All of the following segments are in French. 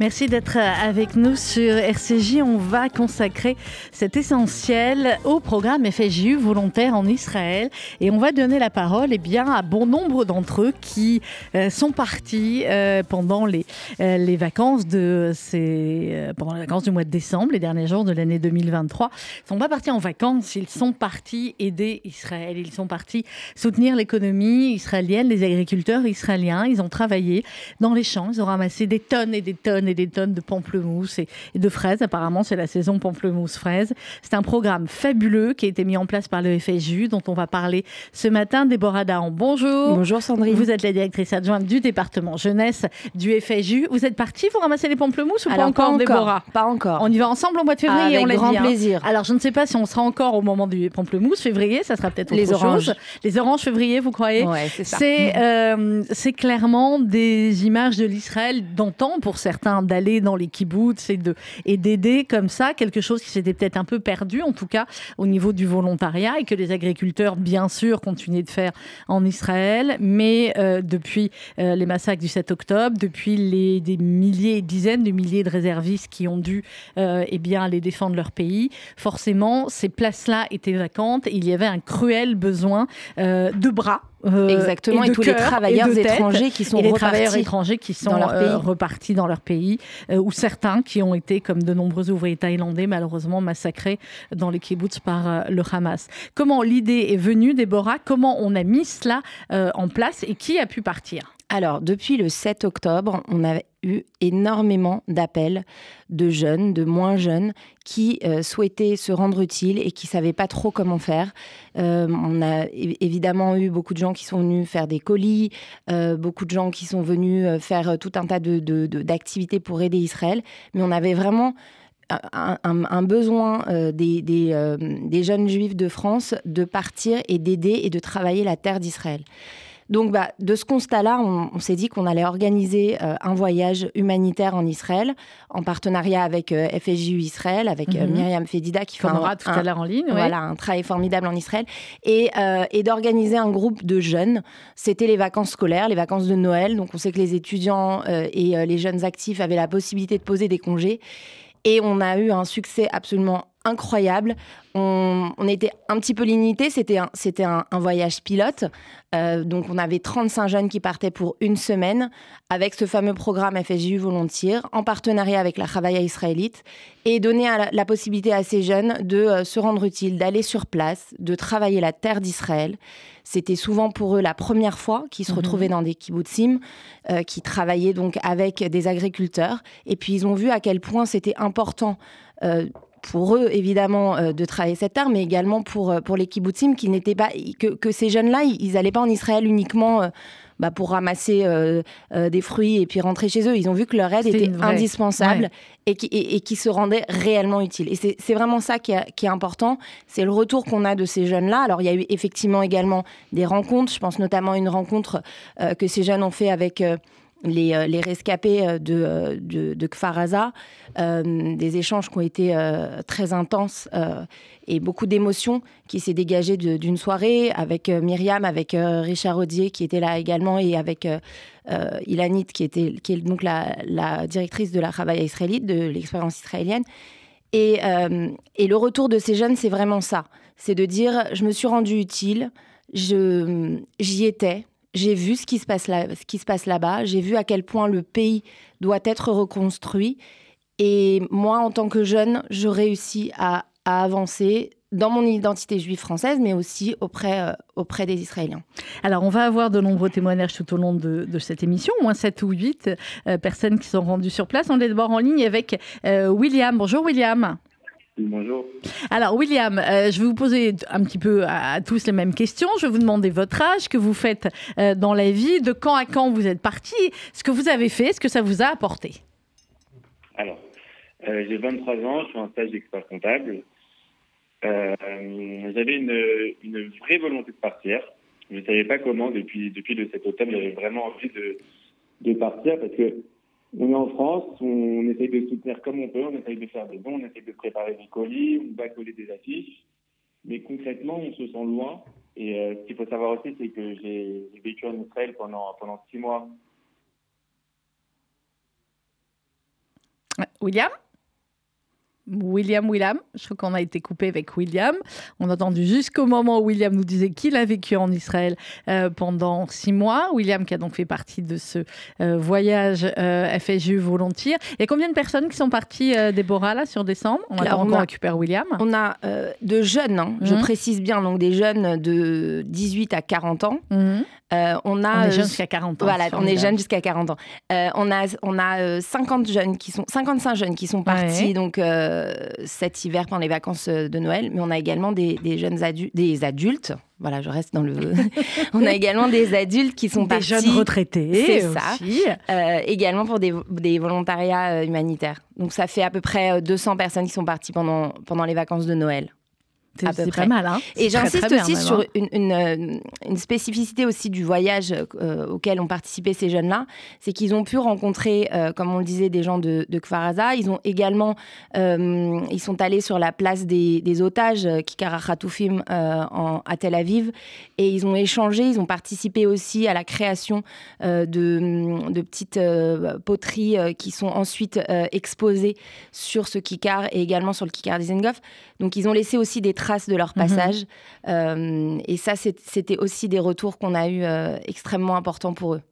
Merci d'être avec nous sur RCJ. On va consacrer cet essentiel au programme FSJU volontaire en Israël et on va donner la parole eh bien, à bon nombre d'entre eux qui euh, sont partis euh, pendant les, euh, les vacances de ces, pendant les vacances du mois de décembre, les derniers jours de l'année 2023. Ils sont pas partis en vacances, ils sont partis aider Israël. Ils sont partis soutenir l'économie israélienne, les agriculteurs israéliens. Ils ont travaillé dans les champs, ils ont ramassé des tonnes et des tonnes et des tonnes de pamplemousse et, de fraises. Apparemment, c'est la saison pamplemousse-fraise. C'est un programme fabuleux qui a été mis en place par le FSU, dont on va parler ce matin. Déborah Dahan, bonjour. Bonjour Sandrine. Vous êtes la directrice adjointe du département jeunesse du FSU. Vous êtes partie vous ramasser les pamplemousses ou pas encore, Déborah Pas encore. On y va ensemble au mois de février, Avec on grand dit, hein. plaisir. Alors, je ne sais pas si on sera encore au moment du pamplemousse. Février, ça sera peut-être Les autre oranges. chose. Les oranges février, vous croyez Ouais, c'est ça. C'est euh, c'est clairement des images de l'Israël d'antan pour certains d'aller dans les kibbutz et de et d'aider comme ça quelque chose qui s'était peut-être un peu perdu en tout cas au niveau du volontariat et que les agriculteurs bien sûr continuaient de faire en Israël. Mais euh, depuis euh, les massacres du 7 octobre depuis les des milliers dizaines de milliers de réservistes qui ont dû euh, eh bien aller défendre leur pays forcément ces places-là étaient vacantes et il y avait un cruel besoin de bras euh, Exactement, et, de tous les et travailleurs de étrangers qui sont et les repartis. travailleurs étrangers qui sont dans leur euh, pays. repartis dans leur pays, euh, ou certains qui ont été, comme de nombreux ouvriers thaïlandais, malheureusement massacrés dans les kibbutz par euh, le Hamas. Comment l'idée est venue, Déborah? Comment on a mis cela euh, en place et qui a pu partir? Alors, depuis le 7 octobre, on a eu énormément d'appels de jeunes, de moins jeunes, qui euh, souhaitaient se rendre utiles et qui savaient pas trop comment faire. Euh, on a évidemment eu beaucoup de gens qui sont venus faire des colis, euh, beaucoup de gens qui sont venus faire tout un tas de- de- d'activités pour aider Israël, mais on avait vraiment un, besoin des, des jeunes juifs de France de partir et d'aider et de travailler la terre d'Israël. Donc, bah, de ce constat-là, on, on s'est dit qu'on allait organiser euh, un voyage humanitaire en Israël, en partenariat avec euh, FSJU Israël, avec euh, Mhm. Myriam Fedida, qui fait Qu'on un, tout à l'heure en ligne. ouais. voilà, un travail formidable en Israël, et, euh, et d'organiser un groupe de jeunes. C'était les vacances scolaires, les vacances de Noël. Donc, on sait que les étudiants et les jeunes actifs avaient la possibilité de poser des congés. Et on a eu un succès absolument incroyable. On, on était un petit peu limité, c'était un, c'était un, un voyage pilote. Euh, donc on avait 35 jeunes qui partaient pour une semaine avec ce fameux programme FSJU Volontiers en partenariat avec la Chavaya israélite et donner la, la possibilité à ces jeunes de euh, se rendre utiles, d'aller sur place, de travailler la terre d'Israël. C'était souvent pour eux la première fois qu'ils se Mhm. retrouvaient dans des kibbutzim, euh, qui travaillaient donc avec des agriculteurs. Et puis ils ont vu à quel point c'était important pour eux, évidemment, euh, de travailler cette terre, mais également pour, euh, pour les kibbutzim, qui n'étaient pas, que, que ces jeunes-là, ils n'allaient pas en Israël uniquement euh, bah, pour ramasser euh, euh, des fruits et puis rentrer chez eux. Ils ont vu que leur aide était vraie- indispensable ouais. et, qui, et, et qui se rendait réellement utile. Et c'est vraiment ça qui, est- qui est important. C'est le retour qu'on a de ces jeunes-là. Alors, il y a eu effectivement également des rencontres. Je pense notamment à une rencontre euh, que ces jeunes ont fait avec... euh, les, rescapés euh, de, euh, de, de Kfar Aza, euh, des échanges qui ont été très intenses et beaucoup d'émotions qui s'est dégagées de- d'une soirée avec Myriam, avec Richard Rodier qui était là également et avec Ilanit qui, était, est donc la, directrice de la Chavaya israélite, de l'expérience israélienne. Et, et le retour de ces jeunes, c'est vraiment ça. C'est de dire, je me suis rendu utile, j'y étais, j'ai vu ce qui se passe là, ce qui se passe là-bas, j'ai vu à quel point le pays doit être reconstruit. Et moi, en tant que jeune, je réussis à, avancer dans mon identité juive française, mais aussi auprès, euh, auprès des Israéliens. Alors, on va avoir de nombreux témoignages tout au long de, de cette émission, au moins 7 ou 8 euh, personnes qui sont rendues sur place. On est d'abord en ligne avec euh, William. Bonjour William. Bonjour. Alors William, euh, je vais vous poser un petit peu à, à tous les mêmes questions. Je vais vous demander votre âge, que vous faites euh, dans la vie, de quand à quand vous êtes parti, ce que vous avez fait, ce que ça vous a apporté. Alors, euh, j'ai 23 ans, je suis en stage d'expert comptable. J'avais une, une vraie volonté de partir. Je ne savais pas comment, depuis, depuis le 7 octobre, j'avais vraiment envie de, de partir parce que On est en France, on essaye de soutenir comme on peut, on essaye de faire des dons, on essaye de préparer des colis, on va coller des affiches. Mais concrètement, on se sent loin. Et euh, ce qu'il faut savoir aussi, c'est que j'ai vécu en Israël pendant, pendant six mois. William? William, William. Je crois qu'on a été coupé avec William. On a entendu jusqu'au moment où William nous disait qu'il a vécu en Israël euh, pendant six mois. William qui a donc fait partie de ce euh, voyage euh, FSU volontaire. Il y a combien de personnes qui sont parties, Déborah, là, sur décembre? On attend qu'on récupère William. On a de jeunes, hein. je mhm. précise bien, donc des jeunes de 18 à 40 ans. Mhm. on, a, on est jeunes jusqu'à 40 ans. Voilà, on est jeunes jusqu'à 40 ans. on a, on a 50 jeunes qui sont, 55 jeunes qui sont partis, donc euh, cet hiver pendant les vacances euh, de Noël, mais on a également des, jeunes adultes, des adultes. Voilà, je reste dans le. on a également des adultes qui sont des partis. jeunes retraités. C'est ça. Euh, également pour des, des volontariats humanitaires. Donc ça fait à peu près 200 personnes qui sont parties pendant, pendant les vacances de Noël. C'est très mal. Hein et j'insiste aussi sur une, euh, une, spécificité aussi du voyage euh, auquel ont participé ces jeunes-là, c'est qu'ils ont pu rencontrer, euh, comme on le disait, des gens de, de Kfaraza. Ils ont également, ils sont allés sur la place des, des otages, Kikara Khatoufim, à Tel Aviv, et ils ont échangé. Ils ont participé aussi à la création de, de, petites poteries qui sont ensuite exposées sur ce Kikar et également sur le Kikar d'Izengoff. Donc ils ont laissé aussi des traces de leur mhm. passage. Euh, et ça, c'était aussi des retours qu'on a eu euh, extrêmement importants pour eux.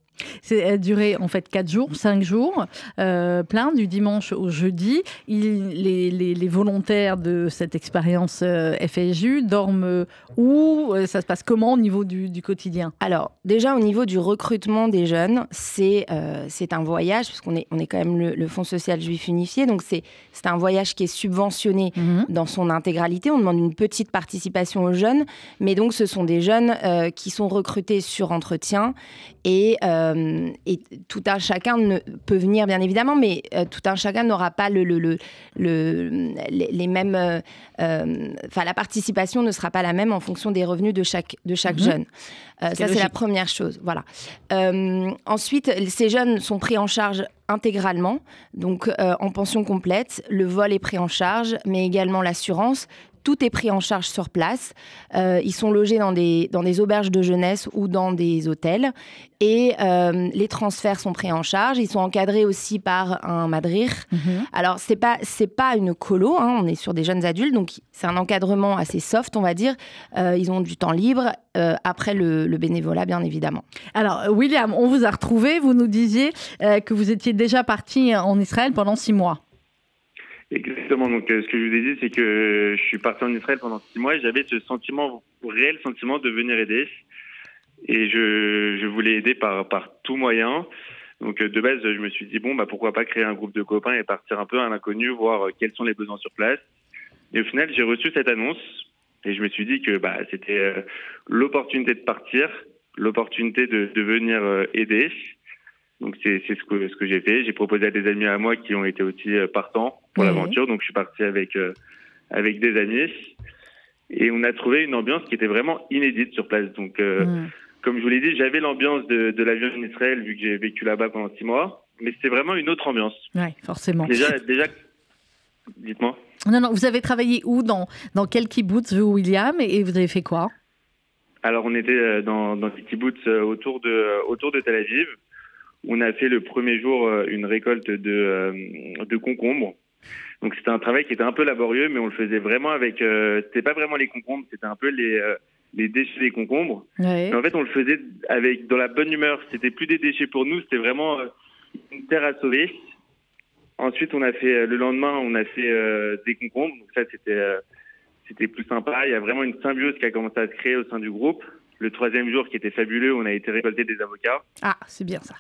C'est a duré en fait 4 jours, 5 jours, euh, plein du dimanche au jeudi. les, volontaires de cette expérience euh, FSU dorment où? Euh, Ça se passe comment au niveau du, quotidien? Alors déjà au niveau du recrutement des jeunes, c'est c'est un voyage puisqu'on est on est quand même le, Fonds social juif unifié, donc c'est un voyage qui est subventionné mhm. dans son intégralité. On demande une petite participation aux jeunes, mais donc ce sont des jeunes qui sont recrutés sur entretien et euh, et tout un chacun ne, peut venir, bien évidemment, mais euh, tout un chacun n'aura pas le, le, les, mêmes. Euh, enfin, la participation ne sera pas la même en fonction des revenus de chaque, de chaque mhm. jeune. ça, c'est la première chose. Voilà. ensuite, ces jeunes sont pris en charge intégralement, donc en pension complète. Le vol est pris en charge, mais également l'assurance tout est pris en charge sur place. Euh, ils sont logés dans des, dans des auberges de jeunesse ou dans des hôtels. Et euh, les transferts sont pris en charge. Ils sont encadrés aussi par un madrir. Mhm. Alors, ce n'est pas, pas une colo, hein. on est sur des jeunes adultes, donc c'est un encadrement assez soft, on va dire. Euh, ils ont du temps libre, après le, le, bénévolat, bien évidemment. Alors, William, on vous a retrouvé, vous nous disiez que vous étiez déjà parti en Israël pendant six mois. Exactement. Donc, euh, ce que je vous ai dit, c'est que je suis parti en Israël pendant six mois et j'avais ce sentiment, réel sentiment de venir aider. Et je, je voulais aider par, par tout moyen. Donc, euh, de base, je me suis dit, bon, bah, pourquoi pas créer un groupe de copains et partir un peu à l'inconnu, voir euh, quels sont les besoins sur place. Et au final, j'ai reçu cette annonce et je me suis dit que bah, c'était l'opportunité de partir, l'opportunité de, de venir aider. Donc c'est ce que ce que j'ai fait. J'ai proposé à des amis à moi qui ont été aussi euh, partants pour l'aventure. Donc je suis parti avec euh, avec des amis et on a trouvé une ambiance qui était vraiment inédite sur place. Donc euh, comme je vous l'ai dit, j'avais l'ambiance de, de l'avion en Israël vu que j'ai vécu là-bas pendant six mois, mais c'était vraiment une autre ambiance. Oui, forcément. Déjà déjà, dites-moi. Non non, vous avez travaillé où? Dans dans quel kibbutz vous William? Et vous avez fait quoi? Alors on était dans dans des kibbutz autour de autour de Tel Aviv. On a fait le premier jour euh, une récolte de, euh, de concombres. Donc c'était un travail qui était un peu laborieux, mais on le faisait vraiment avec. Euh, c'était pas vraiment les concombres, c'était un peu les euh, les déchets des concombres. Mais en fait, on le faisait avec dans la bonne humeur. C'était plus des déchets pour nous, c'était vraiment une terre à sauver. Ensuite, on a fait le lendemain, on a fait des concombres. Donc ça, c'était c'était plus sympa. Il y a vraiment une symbiose qui a commencé à se créer au sein du groupe. Le troisième jour, qui était fabuleux, on a été récolter des avocats. Ah, c'est bien ça.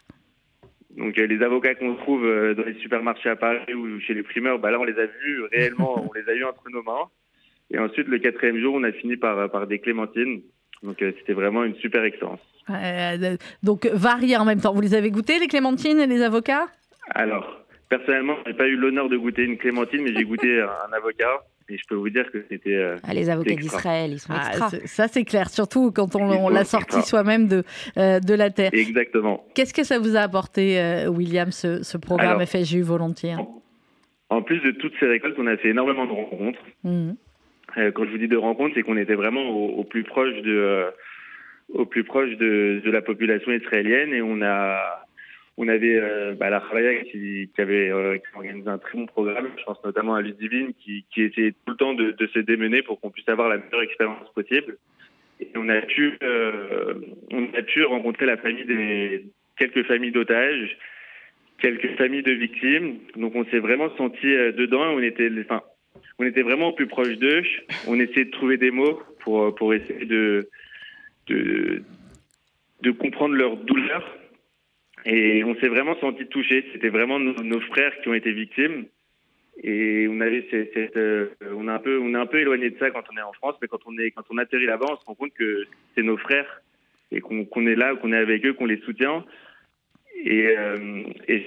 Donc euh, les avocats qu'on trouve euh, dans les supermarchés à Paris ou chez les primeurs, bah là on les a vus réellement, on les a eu entre nos mains. Et ensuite le quatrième jour, on a fini par, par des clémentines. Donc euh, c'était vraiment une super expérience. donc variés en même temps. Vous les avez goûtés les clémentines et les avocats? Alors personnellement, j'ai pas eu l'honneur de goûter une clémentine, mais j'ai goûté un avocat. Et je peux vous dire que c'était. Euh, ah, les avocats d'Israël, ils sont ah, Ça, c'est clair, surtout quand on, l'a sorti soi-même de, euh, de la terre. Exactement. Qu'est-ce que ça vous a apporté, euh, William, ce, programme FSJU volontiers en, plus de toutes ces récoltes, on a fait énormément de rencontres. Mmh. quand je vous dis de rencontres, c'est qu'on était vraiment au, plus proche de. au plus proche de, de la population israélienne et on a on avait euh, bah, la Khalaya qui, qui avait euh, qui organisé un très bon programme. Je pense notamment à Ludivine qui, qui essayait tout le temps de, de se démener pour qu'on puisse avoir la meilleure expérience possible. Et on a pu euh, on a pu rencontrer la famille des quelques familles d'otages, quelques familles de victimes. Donc on s'est vraiment senti euh, dedans. On était enfin on était vraiment plus proche d'eux. On essayait de trouver des mots pour pour essayer de de, de comprendre leur douleur et on s'est vraiment senti touché. C'était vraiment nos, frères qui ont été victimes. Et on avait cette, euh, on a un peu, on est un peu éloigné de ça quand on est en France, mais quand on est, quand on atterrit là-bas, on se rend compte que c'est nos frères et qu'on est là, qu'on est avec eux, qu'on les soutient. Et, euh, et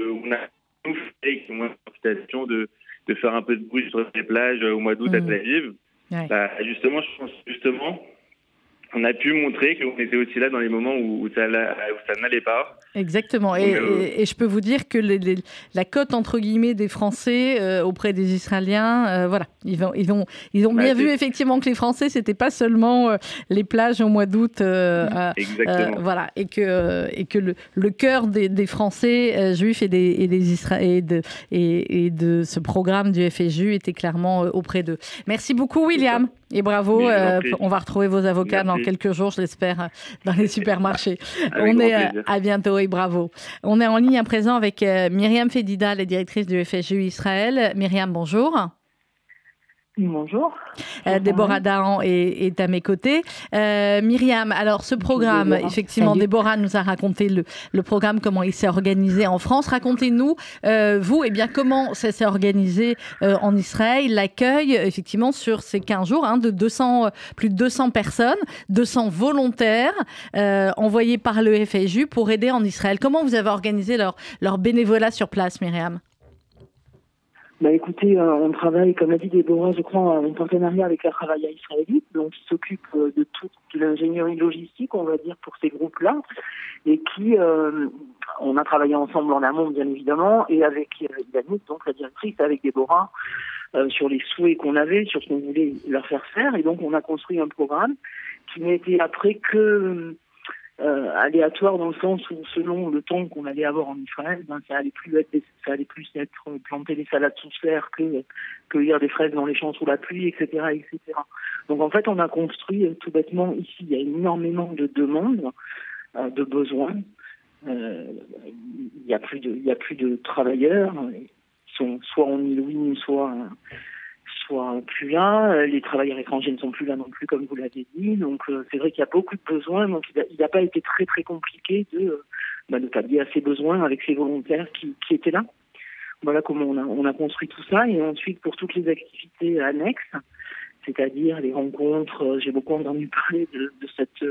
on a nous fait l'invitation de, de faire un peu de bruit sur les plages au mois d'août à mmh. Tel Aviv. Bah, justement, je pense justement on a pu montrer qu'on était aussi là dans les moments où, ça, n'allait pas. Exactement. Euh, et, je peux vous dire que la cote, entre guillemets, des Français euh, auprès des Israéliens, euh, voilà, ils ont, ils ont, ils ont bah, bien vu effectivement que les Français, c'était pas seulement les plages au mois d'août. voilà. Et que, et que le, cœur des, Français juifs et des, et des Israéliens de, et, de ce programme du FSU était clairement auprès d'eux. Merci beaucoup, William. Et bravo, on va retrouver vos avocats dans quelques jours, je l'espère, dans les supermarchés. On est euh, à bientôt et bravo. On est en ligne à présent avec euh, Myriam Fedida, la directrice du FSU Israël. Myriam, bonjour. Bonjour. Euh, Déborah Dahan est, à mes côtés. Euh, Myriam, alors ce programme, effectivement, Déborah nous a raconté le, programme, comment il s'est organisé en France. Racontez-nous, euh, vous, eh bien, comment ça s'est organisé en Israël, l'accueil, effectivement, sur ces 15 jours, hein, de 200, plus de 200 personnes, 200 volontaires envoyés par le FSU pour aider en Israël. Comment vous avez organisé leur, leur bénévolat sur place, Myriam? Bah écoutez, euh, on travaille, comme a dit Déborah, je crois, en partenariat avec la Travail israélite, donc qui s'occupe euh, de toute l'ingénierie logistique, on va dire, pour ces groupes-là, et qui, euh, on a travaillé ensemble en amont, bien évidemment, et avec Yannick, donc la directrice, avec Déborah, sur les souhaits qu'on avait, sur ce qu'on voulait leur faire faire, et donc on a construit un programme qui n'était après que euh, aléatoire dans le sens où selon le temps qu'on allait avoir en Israël, ben, ça allait plus être ça allait plus être planter des salades sous serre que cueillir des fraises dans les champs sous la pluie, etc., etc. Donc en fait, on a construit euh, tout bêtement ici. Il y a énormément de demandes, euh, de besoins. Euh, il y a plus de il y a plus de travailleurs. Ils sont soit en île soit soit plus là. Euh, les travailleurs étrangers ne sont plus là non plus, comme vous l'avez dit. Donc euh, c'est vrai qu'il y a beaucoup de besoins. Donc il n'a pas été très très compliqué de, euh, bah, de pallier à ces besoins avec ces volontaires qui, qui étaient là. Voilà comment on a, on a construit tout ça. Et ensuite pour toutes les activités annexes, c'est-à-dire les rencontres, j'ai beaucoup entendu parler de, de cette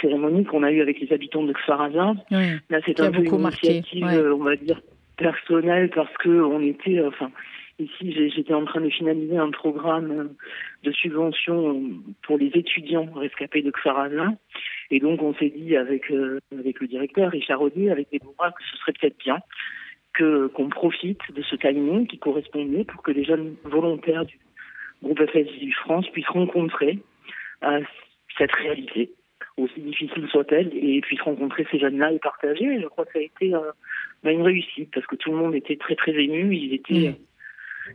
cérémonie qu'on a eue avec les habitants de Kfaraza. Là c'est un peu une initiative, on va dire personnelle parce que on était, enfin Ici, j'étais en train de finaliser un programme de subvention pour les étudiants rescapés de Xaraza. Et donc, on s'est dit avec, euh, avec le directeur Richard Audier, avec Déborah, que ce serait peut-être bien que qu'on profite de ce timing qui correspondait pour que les jeunes volontaires du groupe FSU France puissent rencontrer euh, cette réalité, aussi difficile soit-elle, et puissent rencontrer ces jeunes-là et partager. Et je crois que ça a été euh, bah, une réussite parce que tout le monde était très très ému. Ils étaient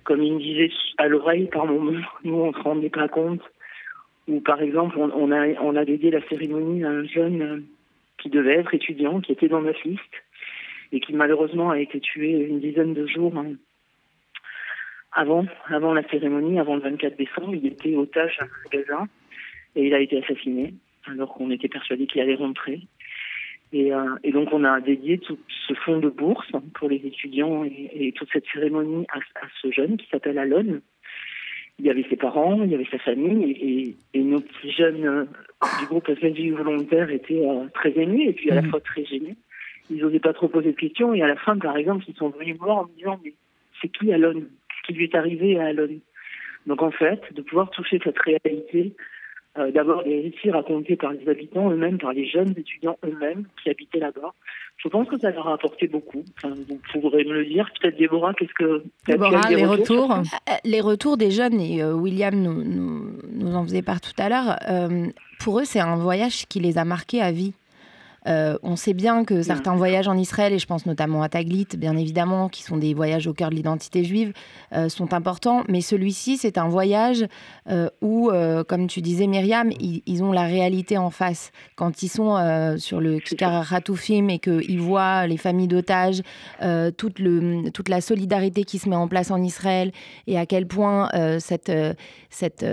comme il me disait à l'oreille par moment, nous on se rendait pas compte. Ou par exemple, on, a dédié la cérémonie à un jeune euh, qui devait être étudiant, qui était dans notre liste et qui malheureusement a été tué une dizaine de jours hein, avant la cérémonie, avant le 24 décembre. Il était otage à Gaza et il a été assassiné alors qu'on était persuadé qu'il allait rentrer. Et, euh, et, donc on a dédié tout ce fonds de bourse pour les étudiants et, et toute cette cérémonie à, à ce jeune qui s'appelle Alon. Il y avait ses parents, il y avait sa famille et, et nos petits jeunes euh, du groupe SNJ volontaire étaient euh, très émus et puis à la mmh. fois très gênés. ils n'osaient pas trop poser de questions. Et à la fin, par exemple, ils sont venus voir en me disant mais c'est qui Alon Ce qui lui est arrivé à Alon Donc en fait, de pouvoir toucher cette réalité, euh, d'abord des récits racontés par les habitants eux-mêmes, par les jeunes étudiants eux-mêmes qui habitaient là-bas. Je pense que ça leur a apporté beaucoup. Enfin, vous pourrez me le dire. Peut-être Déborah, qu'est-ce que Déborah, les retours, euh, Les retours des jeunes et euh, William nous, nous, nous, en faisait part tout à l'heure. Euh, pour eux, c'est un voyage qui les a marqués à vie. Euh, on sait bien que certains voyages en Israël, et je pense notamment à Taglit, bien évidemment, qui sont des voyages au cœur de l'identité juive, euh, sont importants. Mais celui-ci, c'est un voyage euh, où, comme tu disais, Myriam, ils, ils, ont la réalité en face. Quand ils sont sur le Kikar Hatoufim et qu'ils voient les familles d'otages, toute, le, toute la solidarité qui se met en place en Israël et à quel point cette, cette,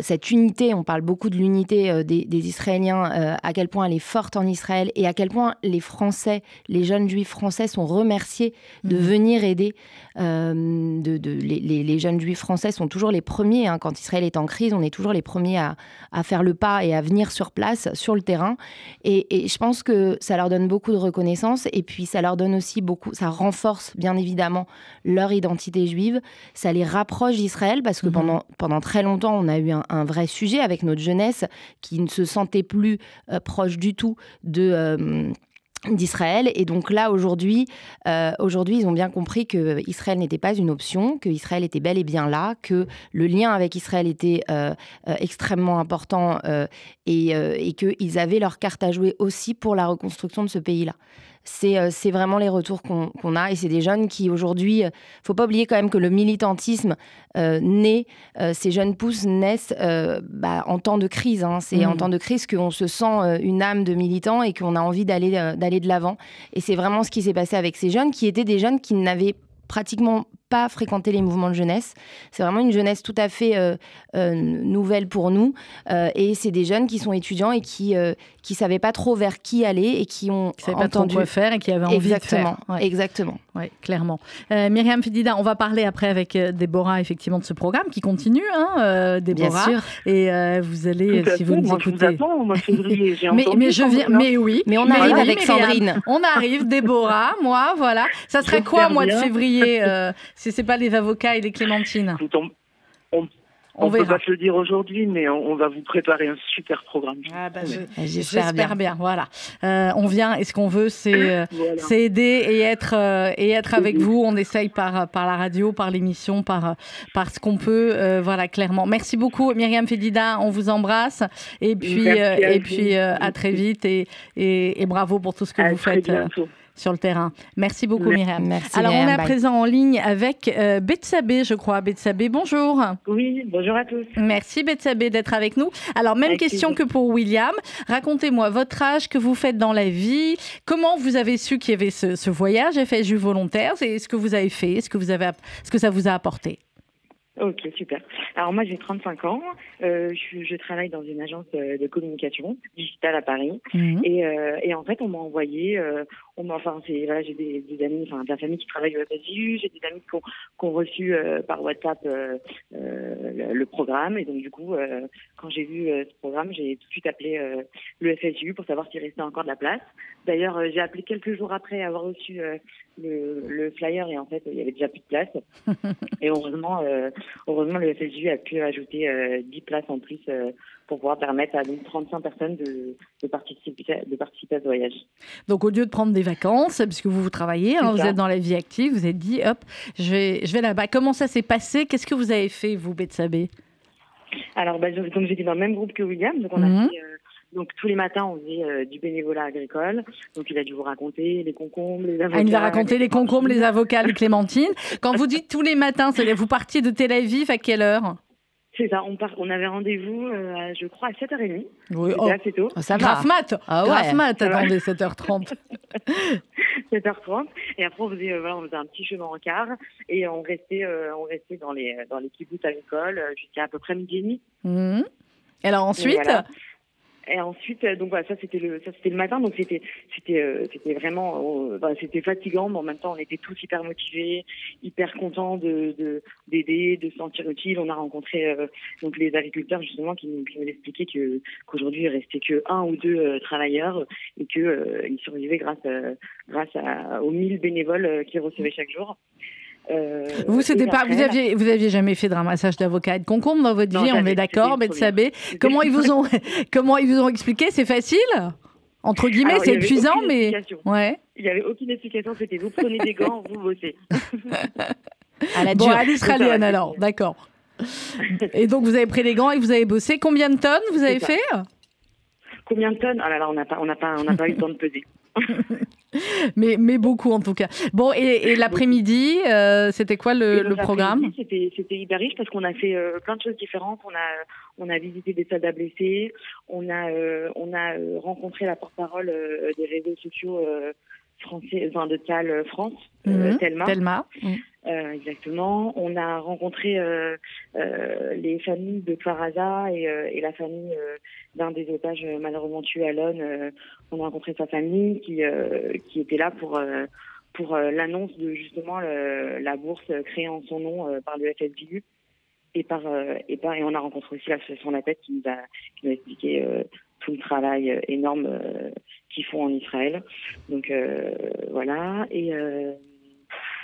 cette unité, on parle beaucoup de l'unité des, des, Israéliens, à quel point elle est forte en Israël et à quel point les Français, les jeunes juifs français sont remerciés de mmh. venir aider. Euh, de, de, les, les, jeunes juifs français sont toujours les premiers, hein, quand Israël est en crise, on est toujours les premiers à, à, faire le pas et à venir sur place, sur le terrain. Et, et, je pense que ça leur donne beaucoup de reconnaissance et puis ça leur donne aussi beaucoup, ça renforce bien évidemment leur identité juive, ça les rapproche d'Israël parce que mmh. pendant, pendant très longtemps, on a eu un, un, vrai sujet avec notre jeunesse qui ne se sentait plus euh, proche du tout euh, d'Israël. Et donc là aujourd'hui euh, aujourd'hui ils ont bien compris que Israël n'était pas une option que Israël était bel et bien là que le lien avec Israël était extrêmement important et, et qu'ils avaient leur carte à jouer aussi pour la reconstruction de ce pays là c'est euh, vraiment les retours qu'on qu a et c'est des jeunes qui aujourd'hui, euh, faut pas oublier quand même que le militantisme euh, naît, euh, ces jeunes pousses naissent euh, bah, en temps de crise. Hein. C'est mmh. en temps de crise qu'on se sent une âme de militant et qu'on a envie d'aller d'aller de l'avant. Et c'est vraiment ce qui s'est passé avec ces jeunes qui étaient des jeunes qui n'avaient pratiquement pas fréquenter les mouvements de jeunesse. C'est vraiment une jeunesse tout à fait euh, euh, nouvelle pour nous. Euh, et c'est des jeunes qui sont étudiants et qui euh, qui savaient pas trop vers qui aller et qui ont qui entendu pas trop quoi faire et qui avaient envie exactement, de faire. Ouais. Exactement. Oui, clairement. Euh, Myriam Fidida, on va parler après avec Déborah effectivement de ce programme qui continue, hein, Déborah. Bien sûr. Et vous allez, si vous nous moi, écoutez. Je vous attends, moi, février, mais, mais je viens, mais oui. Mais on mais arrive avec Myriam. Sandrine. On arrive, Déborah, moi, voilà. Ça serait quoi, mois de février, si c'est pas les avocats et les clémentines Écoute, on, on, on, on peut pas te le dire aujourd'hui, mais on, on, va vous préparer un super programme. Ah bah J'espère bien. bien. Voilà. Euh, on vient et ce qu'on veut, c'est euh, voilà. aider et être euh, et être avec vous. On essaye par par la radio, par l'émission, par par ce qu'on peut. Euh, voilà, clairement. Merci beaucoup, Myriam Fedida. On vous embrasse et puis euh, et puis à très vite et, et, et bravo pour tout ce que à vous faites. Bientôt sur le terrain. Merci beaucoup. Myriam. Merci, Alors, Myriam, on est à bye. présent en ligne avec euh, Betsabé, je crois. Betsabé, bonjour. Oui, bonjour à tous. Merci, Betsabé, d'être avec nous. Alors, même avec question plaisir. que pour William. Racontez-moi votre âge, que vous faites dans la vie, comment vous avez su qu'il y avait ce, ce voyage FSU volontaire, c'est ce que vous avez fait, ce que, vous avez, ce que ça vous a apporté? Ok, super. Alors moi j'ai 35 ans, euh, je, je, travaille dans une agence de, de communication digitale à Paris mmh. et, euh, et, en fait on m'a envoyé, euh, on m'a, enfin c'est voilà j'ai des, des, amis, enfin de la famille qui travaille au FSU, j'ai des amis qui ont, qui ont reçu euh, par WhatsApp euh, le, le, programme et donc du coup quand j'ai vu ce programme j'ai tout de suite appelé le FSU pour savoir s'il restait encore de la place. D'ailleurs j'ai appelé quelques jours après avoir reçu le, le, flyer et en fait il y avait déjà plus de place et heureusement heureusement, le FSU a pu ajouter euh, 10 places en plus euh, pour pouvoir permettre à 35 personnes de, de, participer, de participer à ce voyage. Donc, au lieu de prendre des vacances, puisque vous, vous travaillez, hein, vous êtes dans la vie active, vous êtes dit, hop, je vais, je vais là-bas. Comment ça s'est passé? Qu'est-ce que vous avez fait, vous, Betsabé Alors, bah, donc, j'étais dans le même groupe que William. Donc, on mmh. a fait euh, donc tous les matins, on faisait euh, du bénévolat agricole. Donc il a dû vous raconter les concombres, les avocats. Ah, il nous a raconté les concombres, les avocats, les clémentines. Quand vous dites tous les matins, c'est vous partiez de Tel Aviv à quelle heure? C'est ça, on, part, on avait rendez-vous, euh, je crois, à 7h30. Oui, oh. assez tôt. Ça va. Graf mat, ah ouais. Graf mat, attendez, 7h30. 7h30. Et après, on faisait, euh, voilà, on faisait un petit chemin en car et on restait, euh, on restait dans les, dans les kibbutz agricoles jusqu'à à peu près midi et demi. Mmh. Alors ensuite? et, voilà. Et ensuite, donc voilà, ça c'était le, ça c'était le matin, donc c'était, c'était, c'était vraiment, bah, c'était fatigant, mais en même temps, on était tous hyper motivés, hyper contents de, d'aider, de, se sentir utile. On a rencontré donc les agriculteurs justement qui nous, qui nous expliquaient que qu'aujourd'hui il restait que un ou deux travailleurs et que ils survivaient grâce, grâce à, aux 1000 bénévoles qu'ils recevaient chaque jour. Euh, vous, c'était pas, vous aviez, vous aviez jamais fait de ramassage d'avocats et de concombre dans votre vie, on est d'accord, mais Sabé. Comment ils vous ont, comment ils vous ont expliqué? C'est facile? Entre guillemets, c'est épuisant, mais ouais. Il n'y avait aucune explication. C'était vous prenez des gants, vous bossez. à la bon, à l'israélienne alors, d'accord. Et donc vous avez pris les gants et vous avez bossé. Combien de tonnes vous avez fait? Combien de tonnes? Ah là là, on n'a pas, on n'a pas, on n'a pas eu le temps de peser. mais, mais beaucoup en tout cas. Bon, et, l'après-midi, euh, c'était quoi le, le programme? C'était hyper riche parce qu'on a fait euh, plein de choses différentes. On a, on a visité des soldats blessés, on a, euh, on a rencontré la porte-parole des réseaux sociaux français, enfin de TAL France. Telma. Telma. Mhm. Euh, exactement. On a rencontré euh, euh, les familles de Faraza et, et la famille d'un des otages malheureusement tués à l'ONU. on a rencontré sa famille qui, qui était là pour, pour l'annonce de justement la bourse créée en son nom par le FSBU. Et par, et par et on a rencontré aussi l'association La Tête qui nous a, qui nous a expliqué tout le travail énorme qu'ils font en Israël. Donc voilà. Et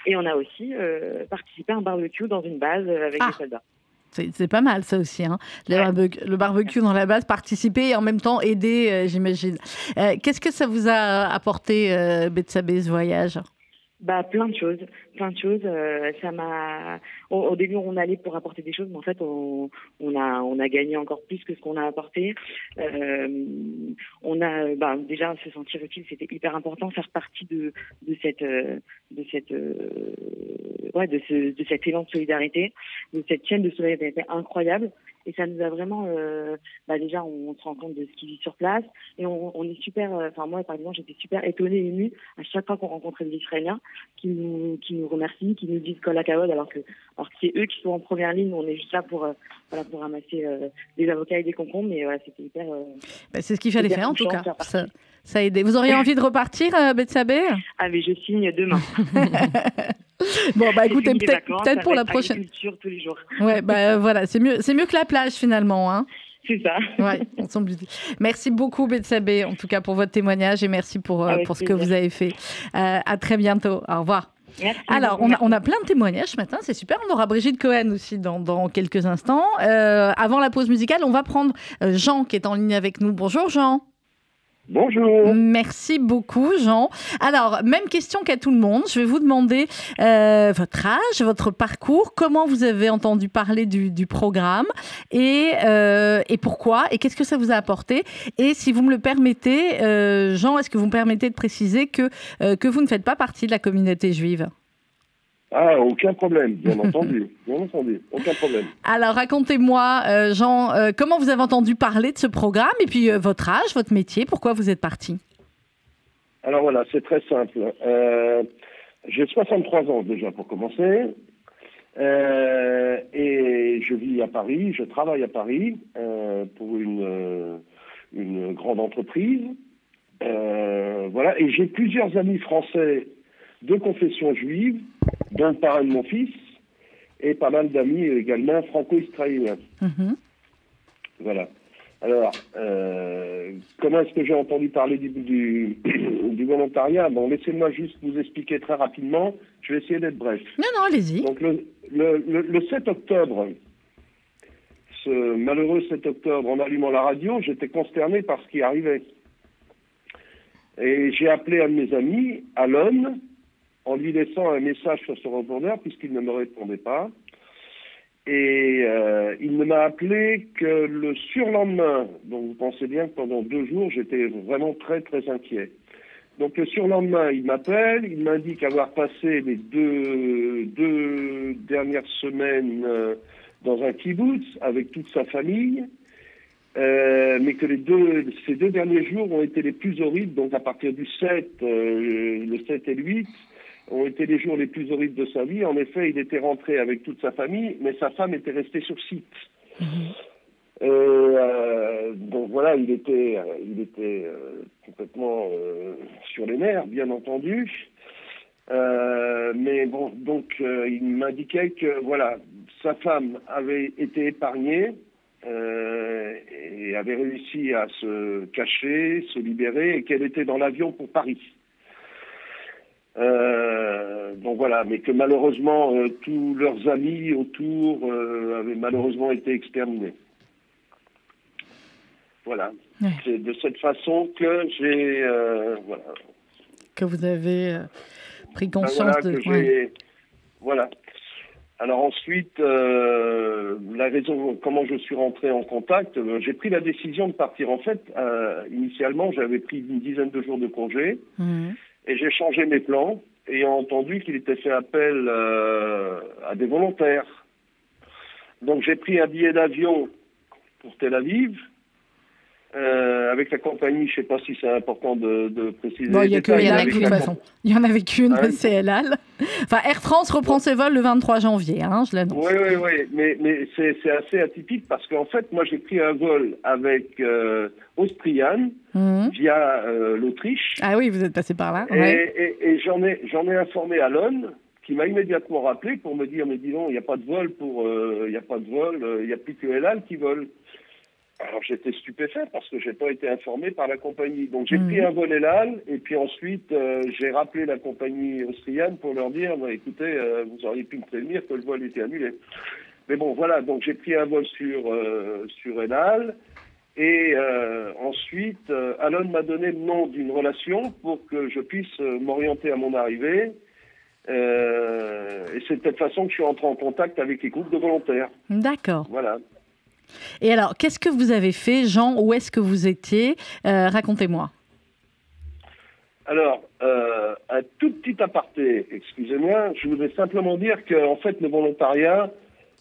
et on a aussi euh, participé à un barbecue dans une base euh, avec des ah. soldats. C'est pas mal ça aussi, hein. le, barbecue, dans la base, participer et en même temps aider, euh, j'imagine. Qu'est-ce que ça vous a apporté, Betsabé, ce voyage? Bah plein de choses, plein de choses. Euh, ça m'a. Au, début, on allait pour apporter des choses, mais en fait, on, a on a gagné encore plus que ce qu'on a apporté. Euh, on a bah, déjà se sentir utile, c'était hyper important, faire partie de de cette euh, de cette euh, ouais de ce de cet élan de solidarité, de cette chaîne de solidarité incroyable. Et ça nous a vraiment, euh, bah déjà, on, se rend compte de ce qui vit sur place. Et on, est super, euh, enfin moi par exemple, j'étais super étonnée émue à chaque fois qu'on rencontrait des Israéliens qui nous, qui nous remercient, qui nous disent la cavode, alors que, alors que c'est eux qui sont en première ligne. On est juste là pour, euh, voilà, pour ramasser des avocats et des concombres. Mais voilà, c'était hyper. Bah, c'est ce qu'il fallait faire en tout cas. Ça, ça, a aidé. Vous auriez envie de repartir, Betsabé Ah mais je signe demain. Bon, bah écoutez, peut-être pour la prochaine. tous les jours. Ouais, bah voilà, c'est mieux, c'est mieux que la plage finalement, hein. C'est ça. Ouais, on semble... Merci beaucoup, Betsabé, en tout cas pour votre témoignage et merci pour, euh, pour ce que vous avez fait. Euh, à très bientôt. Au revoir. Merci Alors, on a, on a, plein de témoignages ce matin, c'est super. On aura Brigitte Cohen aussi dans, dans quelques instants. Euh, avant la pause musicale, on va prendre Jean qui est en ligne avec nous. Bonjour Jean. Bonjour. Merci beaucoup, Jean. Alors, même question qu'à tout le monde. Je vais vous demander euh, votre âge, votre parcours, comment vous avez entendu parler du, programme et, euh, et, pourquoi et qu'est-ce que ça vous a apporté. Et si vous me le permettez, euh, Jean, est-ce que vous me permettez de préciser que, que vous ne faites pas partie de la communauté juive? Ah, aucun problème, bien entendu, bien entendu, aucun problème. Alors, racontez-moi, euh, Jean, euh, comment vous avez entendu parler de ce programme et puis euh, votre âge, votre métier, pourquoi vous êtes parti? Alors voilà, c'est très simple. J'ai 63 ans déjà pour commencer. et je vis à Paris, je travaille à Paris pour une, une grande entreprise. voilà, et j'ai plusieurs amis français de confession juive, dont le parrain de mon fils, et pas mal d'amis également franco-israéliens. Mhm. Voilà. Alors, euh, comment est-ce que j'ai entendu parler du, du, volontariat? Bon, laissez-moi juste vous expliquer très rapidement. Je vais essayer d'être bref. Non, non, allez-y. Donc, le, le, le, 7 octobre, ce malheureux 7 octobre, en allumant la radio, j'étais consterné par ce qui arrivait. Et j'ai appelé un de mes amis, Alon, en lui laissant un message sur son répondeur puisqu'il ne me répondait pas. Et euh, il ne m'a appelé que le surlendemain. Donc vous pensez bien que pendant deux jours, j'étais vraiment très très inquiet. Donc le surlendemain, il m'appelle, il m'indique avoir passé les deux, deux dernières semaines euh, dans un kibbutz avec toute sa famille, euh, mais que les deux, ces deux derniers jours ont été les plus horribles, donc à partir du 7, le 7 et le 8, ont été les jours les plus horribles de sa vie. En effet, il était rentré avec toute sa famille, mais sa femme était restée sur site. Mhm. donc voilà, il était, il était complètement sur les nerfs, bien entendu. mais bon, donc il m'indiquait que voilà, sa femme avait été épargnée et avait réussi à se cacher, se libérer, et qu'elle était dans l'avion pour Paris. Euh, donc voilà, mais que malheureusement euh, tous leurs amis autour euh, avaient malheureusement été exterminés. Voilà. C'est de cette façon que j'ai voilà. Que vous avez pris conscience de. Voilà. Alors ensuite, la raison, comment je suis rentré en contact, j'ai pris la décision de partir. En fait, initialement, j'avais pris une dizaine de jours de congé. Mmh. Et j'ai changé mes plans, ayant entendu qu'il était fait appel euh, à des volontaires. Donc j'ai pris un billet d'avion pour Tel Aviv, euh, avec la compagnie, je ne sais pas si c'est important de, préciser. il y, en a qu'une, de façon. Il y en avait qu'une, hein c'est Elal. Enfin, Air France reprend ses vols le 23 janvier, hein, je l'annonce. Oui, oui, oui, mais, mais c'est, assez atypique parce qu'en fait, moi, j'ai pris un vol avec euh, Austrian mhm. via euh, l'Autriche. Ah oui, vous êtes passé par là. Et, j'en, ai, j'en ai informé Alon, qui m'a immédiatement rappelé pour me dire, mais dis donc, il n'y a pas de vol pour, il n'y a pas de vol, il n'y a plus que Elal qui vole. Alors j'étais stupéfait parce que j'ai pas été informé par la compagnie. Donc j'ai pris mhm. un vol Elal et puis ensuite euh, j'ai rappelé la compagnie austrienne pour leur dire bah, écoutez euh, vous auriez pu me prévenir que le vol était annulé. Mais bon voilà donc j'ai pris un vol sur euh, sur Elal et ensuite Alon m'a donné le nom d'une relation pour que je puisse m'orienter à mon arrivée. et c'est de cette façon que je suis entré en contact avec les groupes de volontaires. D'accord. Voilà. Et alors, qu'est-ce que vous avez fait, Jean? Où est-ce que vous étiez? Euh, Racontez-moi. Alors, euh, un tout petit aparté, excusez-moi, je voudrais simplement dire qu'en fait, le volontariat,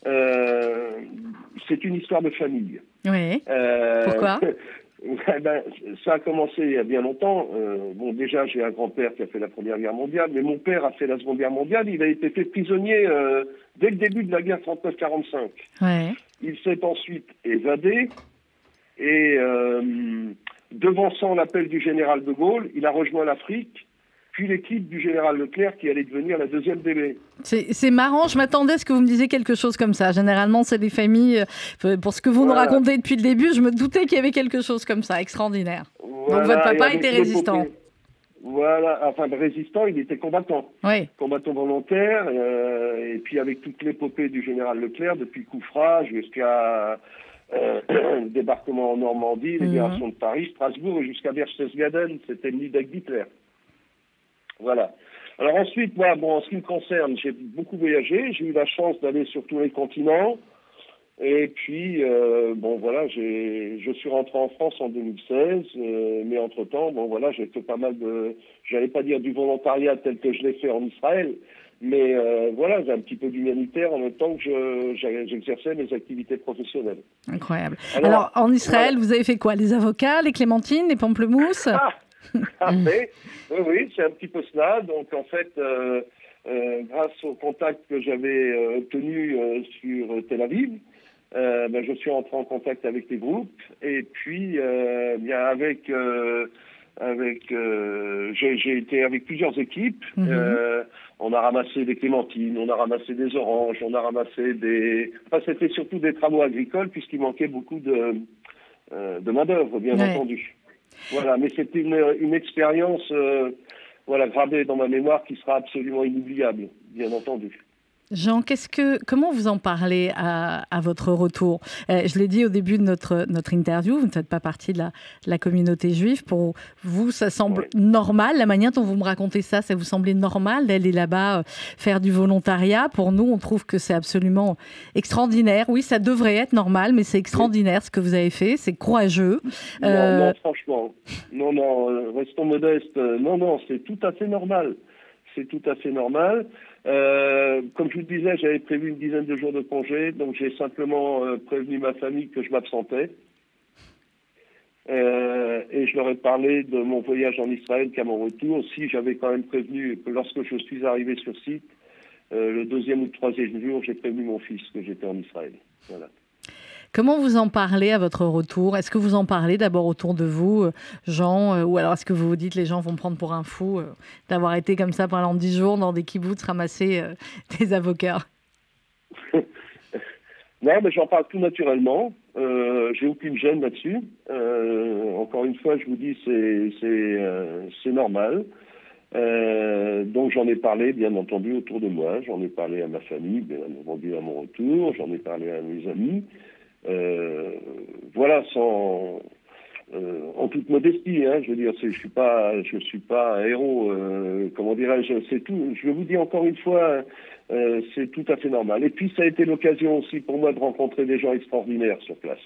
euh, c'est une histoire de famille. Oui. Pourquoi? Ben, ça a commencé il y a bien longtemps. bon, déjà, j'ai un grand-père qui a fait la Première Guerre mondiale, mais mon père a fait la Seconde Guerre mondiale. Il a été fait prisonnier dès le début de la guerre 39-45. Ouais. Il s'est ensuite évadé et, euh, devançant l'appel du général de Gaulle, il a rejoint l'Afrique, puis l'équipe du général Leclerc qui allait devenir la deuxième DB. C'est marrant, je m'attendais à ce que vous me disiez quelque chose comme ça. Généralement, c'est des familles, euh, pour ce que vous nous racontez depuis le début, je me doutais qu'il y avait quelque chose comme ça, extraordinaire. Donc votre papa était résistant. Voilà, enfin résistant, il était combattant. Oui. Combattant volontaire, euh, et puis avec toute l'épopée du général Leclerc, depuis Coufra jusqu'à euh, débarquement en Normandie, mhm. libération de Paris, Strasbourg, et jusqu'à Berchtesgaden, c'était le nid d'Hitler. Voilà. Alors ensuite, moi, bon, en ce qui me concerne, j'ai beaucoup voyagé, j'ai eu la chance d'aller sur tous les continents. Et puis, euh, bon, voilà, j'ai, je suis rentré en France en 2016, euh, mais entre-temps, bon, voilà, j'ai fait pas mal de, j'allais pas dire du volontariat tel que je l'ai fait en Israël, mais euh, voilà, j'ai un petit peu d'humanitaire en même temps que je, j'exerçais mes activités professionnelles. Incroyable. Alors, en Israël, vous avez fait quoi? Les avocats, les clémentines, les pamplemousses? Ah, ah oui, oui, c'est un petit peu cela. Donc, en fait, euh, grâce au contact que j'avais obtenu sur Tel Aviv, euh, ben, je suis entré en contact avec les groupes et puis euh, bien avec euh, avec euh, j'ai été avec plusieurs équipes. Euh, on a ramassé des clémentines, on a ramassé des oranges, on a ramassé des. Enfin, c'était surtout des travaux agricoles puisqu'il manquait beaucoup de de main d'œuvre, bien entendu. Voilà, mais c'était une, une expérience voilà gravée dans ma mémoire qui sera absolument inoubliable, bien entendu. Jean, qu'est-ce que, comment vous en parlez à, votre retour? Euh, Je l'ai dit au début de notre, notre interview, vous ne faites pas partie de la, communauté juive. Pour vous, ça semble normal, la manière dont vous me racontez ça, ça vous semblait normal d'aller là-bas euh, faire du volontariat? Pour nous, on trouve que c'est absolument extraordinaire. Oui, ça devrait être normal, mais c'est extraordinaire ce que vous avez fait, c'est courageux. Non, euh, non, franchement, non, non, restons modestes. Non, non, c'est tout à fait normal. C'est tout à fait normal. Euh, comme je vous le disais, j'avais prévu une dizaine de jours de congé, donc j'ai simplement euh, prévenu ma famille que je m'absentais. Euh, et je leur ai parlé de mon voyage en Israël qu'à mon retour. Si j'avais quand même prévenu que lorsque je suis arrivé sur site, le deuxième ou le troisième jour, j'ai prévenu mon fils que j'étais en Israël. Voilà. Comment vous en parlez à votre retour? Est-ce que vous en parlez d'abord autour de vous, euh, Jean, euh, ou alors est-ce que vous vous dites les gens vont prendre pour un fou d'avoir été comme ça pendant dix jours dans des kibbutz ramasser des avocats? Non, mais j'en parle tout naturellement. Euh, J'ai aucune gêne là-dessus. Euh, encore une fois, je vous dis, c'est euh, normal. Euh, donc j'en ai parlé, bien entendu, autour de moi. J'en ai parlé à ma famille, bien entendu à mon retour. J'en ai parlé à mes amis. Euh, voilà, sans euh, en toute modestie, hein, je veux dire, je suis pas, je suis pas un héros. comment dirais-je C'est tout. Je vous dis encore une fois, euh, c'est tout à fait normal. Et puis ça a été l'occasion aussi pour moi de rencontrer des gens extraordinaires sur place.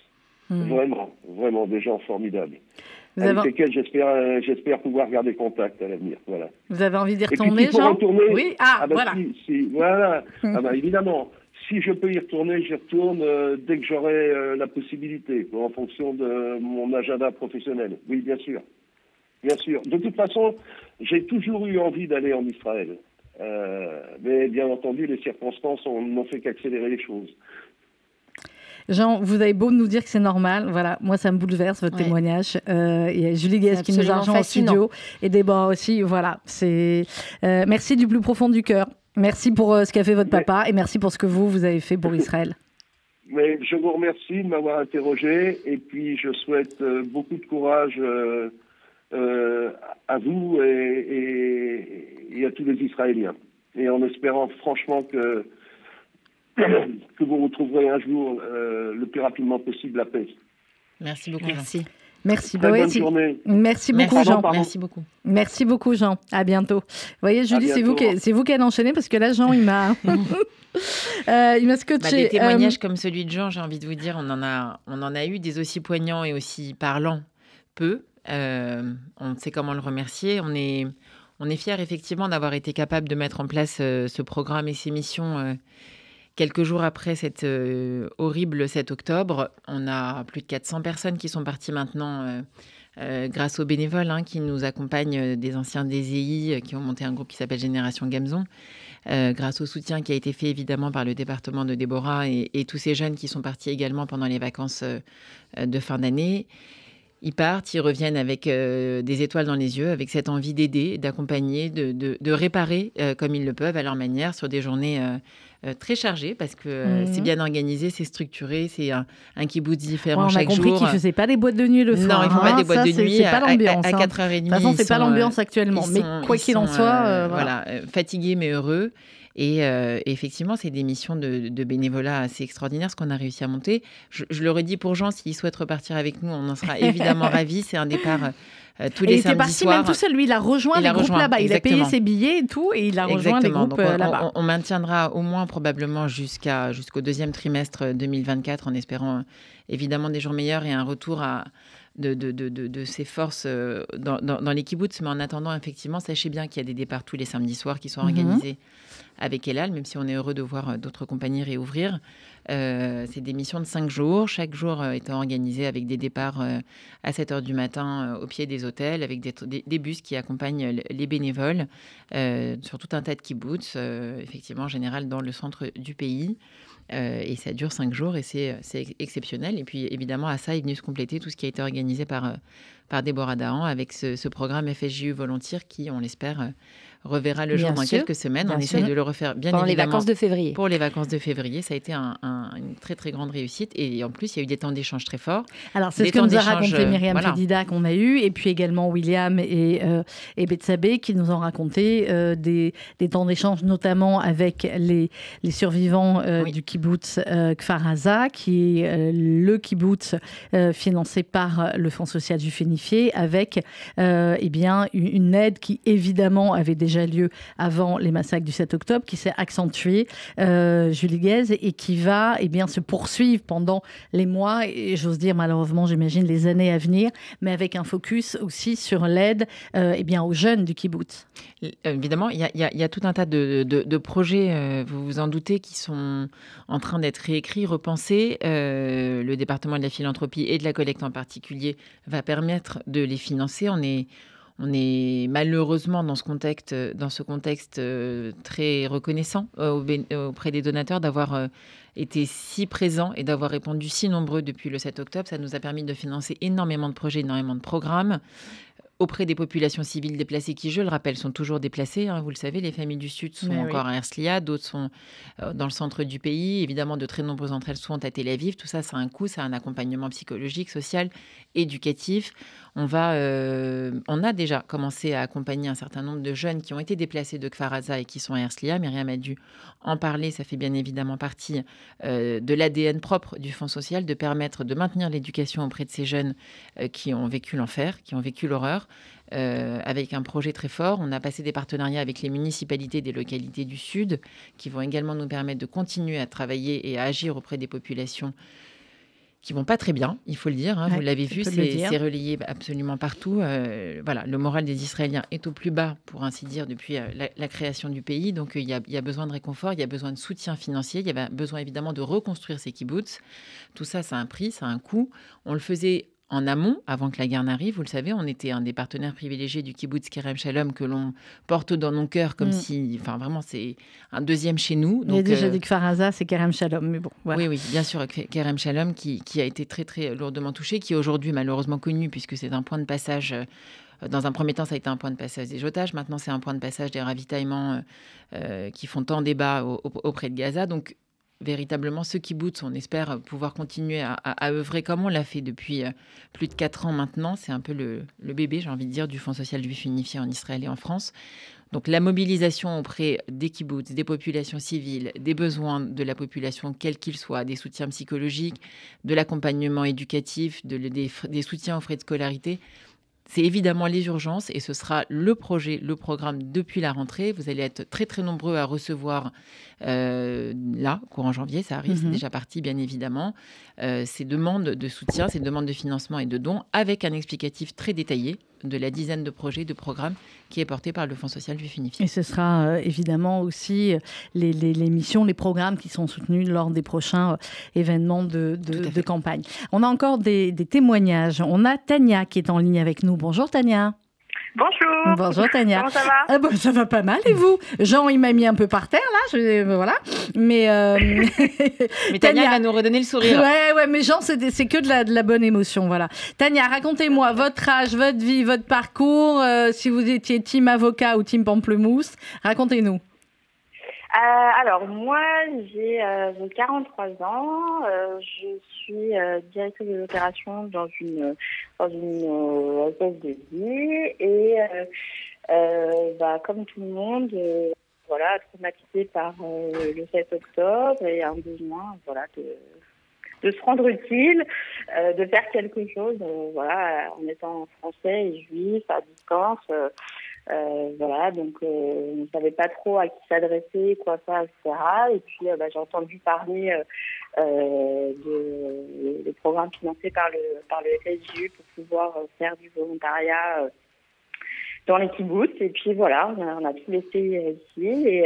Hmm. Vraiment, vraiment des gens formidables. avec lesquels j'espère, euh, j'espère pouvoir garder contact à l'avenir. Voilà. Vous avez envie d'y retourner, Jean? Oui, ah, ah bah voilà. Si, voilà. Hmm. ah bah, évidemment, si je peux y retourner, j'y retourne euh, dès que j'aurai la possibilité, en fonction de mon agenda professionnel. Oui, bien sûr. Bien sûr. De toute façon, j'ai toujours eu envie d'aller en Israël. Euh, mais bien entendu, les circonstances n'ont fait qu'accélérer les choses. Jean, vous avez beau nous dire que c'est normal, voilà, moi ça me bouleverse votre témoignage. Euh, il y a Julie Guest qui nous a rejoint en studio et Déborah aussi. Voilà, c'est euh, merci du plus profond du cœur. Merci pour ce qu'a fait votre papa et merci pour ce que vous vous avez fait pour Israël. Mais je vous remercie de m'avoir interrogé et puis je souhaite beaucoup de courage euh, à vous et, à tous les Israéliens. Et en espérant franchement que, que vous retrouverez un jour euh, le plus rapidement possible la paix. Merci beaucoup. Merci. Merci. Bonne journée. Merci beaucoup, Jean. Merci beaucoup. Merci beaucoup, Jean. À bientôt. Vous voyez, Julie, c'est vous, qui, vous qui allez enchaîner parce que là, Jean, il m'a, euh, il m'a scotché. Bah, des témoignages comme celui de Jean, j'ai envie de vous dire, on en a, on en a eu des aussi poignants et aussi parlants, peu. Euh, on sait comment le remercier. On est, on est fiers effectivement d'avoir été capable de mettre en place euh, ce programme et ces missions euh, quelques jours après cette horrible 7 octobre. On a plus de 400 personnes qui sont parties maintenant. grâce aux bénévoles hein, qui nous accompagnent, des anciens DZI qui ont monté un groupe qui s'appelle Génération Gamzon, grâce au soutien qui a été fait évidemment par le département de Déborah et, tous ces jeunes qui sont partis également pendant les vacances de fin d'année. Ils partent, ils reviennent avec euh, des étoiles dans les yeux, avec cette envie d'aider, d'accompagner, de, de, réparer euh, comme ils le peuvent à leur manière sur des journées euh, très chargées parce que c'est mhm. bien organisé, c'est structuré, c'est un, un kibbutz différent chaque jour. On a compris qu'ils ne faisaient pas des boîtes de nuit le soir. Non, ils ne font pas des boîtes de nuit à, à, 4h30. De toute façon, ce pas l'ambiance actuellement. Mais quoi qu'il en soit, voilà, fatigués mais heureux. Euh, et, effectivement, c'est des missions de, bénévolat assez extraordinaires, ce qu'on a réussi à monter. Je, je le redis pour Jean, s'il souhaite repartir avec nous, on en sera évidemment ravis. C'est un départ euh, tous les il était parti même tout seul, lui, il a rejoint les groupes là-bas. Il a payé ses billets et tout, et il a rejoint les groupes euh, là-bas. On, maintiendra au moins probablement jusqu'à jusqu'au deuxième trimestre 2024, en espérant évidemment des jours meilleurs et un retour à de, de, de, de, ses forces dans, dans, les kibbutz. Mais en attendant, effectivement, sachez bien qu'il y a des départs tous les samedis soirs qui sont mhm. organisés avec Elal, même si on est heureux de voir euh, d'autres compagnies réouvrir. Euh, c'est des missions de cinq jours, chaque jour euh, étant organisé avec des départs à 7 heures du matin au pied des hôtels, avec des, bus qui accompagnent les bénévoles sur tout un tas de kibbutz, effectivement en général dans le centre du pays. Et ça dure cinq jours et c'est exceptionnel. Et puis évidemment, à ça est venu se compléter tout ce qui a été organisé par, par Déborah Dahan avec ce, ce programme FSJU Volontaire qui, on l'espère, reverra le jour dans quelques semaines. On essaye de le refaire bien Pendant les vacances de février. Pour les vacances de février, ça a été une très très grande réussite. Et en plus, il y a eu des temps d'échange très forts. Alors, c'est ce que nous a raconté Myriam voilà. qu'on a eu, et puis également William et, euh, et Betsabé qui nous ont raconté euh, des, des, temps d'échange, notamment avec les, les survivants euh, du kibbutz euh, Kfar Aza, qui est le kibbutz financé par le Fonds social du Fénifié, avec eh bien, une aide qui évidemment avait déjà déjà lieu avant les massacres du 7 octobre, qui s'est accentué, euh, Julie Guez, et qui va eh bien, se poursuivre pendant les mois, et j'ose dire malheureusement, j'imagine, les années à venir, mais avec un focus aussi sur l'aide euh, eh aux jeunes du kibbutz. Euh, évidemment, il y, a tout un tas de, de, projets, euh, vous vous en doutez, qui sont en train d'être réécrits, repensés. le département de la philanthropie et de la collecte en particulier va permettre de les financer. On est on est malheureusement dans ce contexte, dans ce contexte très reconnaissant auprès des donateurs d'avoir été si présents et d'avoir répondu si nombreux depuis le 7 octobre. Ça nous a permis de financer énormément de projets, énormément de programmes auprès des populations civiles déplacées qui, je le rappelle, sont toujours déplacées. Hein, vous le savez, les familles du Sud sont encore à Hersliya, d'autres sont euh, dans le centre du pays. Évidemment, de très nombreuses d'entre elles sont à Tel Aviv. Tout ça, ça a un coût, ça a un accompagnement psychologique, social, éducatif. On, va, euh, on a déjà commencé à accompagner un certain nombre de jeunes qui ont été déplacés de Kfaraza et qui sont à Hersliya. Myriam a dû en parler. Ça fait bien évidemment partie euh, de l'ADN propre du Fonds social de permettre de maintenir l'éducation auprès de ces jeunes qui ont vécu l'enfer, qui ont vécu l'horreur. Euh, avec un projet très fort. On a passé des partenariats avec les municipalités des localités du Sud qui vont également nous permettre de continuer à travailler et à agir auprès des populations qui vont pas très bien, il faut le dire. Hein. vous l'avez vu, c'est relayé absolument partout. Euh, voilà, le moral des Israéliens est au plus bas, pour ainsi dire, depuis euh, la, création du pays. Donc il y, a, il y, a, besoin de réconfort, il y a besoin de soutien financier, il y a besoin évidemment de reconstruire ces kibbutz. Tout ça, ça a un prix, ça a un coût. On le faisait en amont, avant que la guerre n'arrive. Vous le savez, on était un des partenaires privilégiés du kibbutz Kerem Shalom que l'on porte dans nos cœurs comme mm. si, enfin vraiment, c'est un deuxième chez nous. Donc, Il a déjà euh, dit que Faraza, c'est Kerem Shalom, mais bon. Oui, oui, bien sûr, Kerem Shalom qui, a été très très lourdement touché, qui est aujourd'hui malheureusement connu puisque c'est un point de passage. Euh, dans un premier temps, ça a été un point de passage des otages. Maintenant, c'est un point de passage des ravitaillements euh, qui font tant débat auprès de Gaza. Donc, véritablement ce kibbutz. On espère pouvoir continuer à, œuvrer comme on l'a fait depuis euh, plus de quatre ans maintenant. C'est un peu le, bébé, j'ai envie de dire, du Fonds social juif unifié en Israël et en France. Donc la mobilisation auprès des kibbutz, des populations civiles, des besoins de la population, quels qu'ils soient, des soutiens psychologiques, de l'accompagnement éducatif, des soutiens aux frais de scolarité, c'est évidemment les urgences et ce sera le projet, le programme depuis la rentrée. Vous allez être très très nombreux à recevoir euh, là, courant janvier, ça arrive, c'est mhm. déjà parti bien évidemment, euh, ces demandes de soutien, ces demandes de financement et de dons avec un explicatif très détaillé de la dizaine de projets, de programmes qui est porté par le Fonds social juif unifié. Et ce sera euh, évidemment aussi les, les, missions, les programmes qui sont soutenus lors des prochains euh, événements de, de, campagne. On a encore des, des témoignages. On a Tania qui est en ligne avec nous. Bonjour Tania. Bonjour. Bonjour Tania. Comment ça va ah bon, Ça va pas mal et vous Jean, il m'a mis un peu par terre là, je, voilà. Mais, euh, mais Tania, va nous redonner le sourire. Ouais, ouais, mais Jean, c'est que de la, de la bonne émotion, voilà. Tania, racontez-moi votre âge, votre vie, votre parcours, euh, si vous étiez team avocat ou team pamplemousse, racontez-nous. Euh, alors moi j'ai 43 euh, ans, euh, je suis directrice des opérations dans une dans une espèce de vie et bah, comme tout le monde voilà traumatisée par le 7 octobre et un besoin voilà de de se rendre utile, de faire quelque chose, voilà, en étant français et juif à distance. Euh, voilà, donc euh, on ne savait pas trop à qui s'adresser, quoi faire, etc. Et puis euh, bah, j'ai entendu parler de, des programmes financés par le par le FSU pour pouvoir faire du volontariat dans les kibbutz. Et puis voilà, on a, tout laissé ici. Et,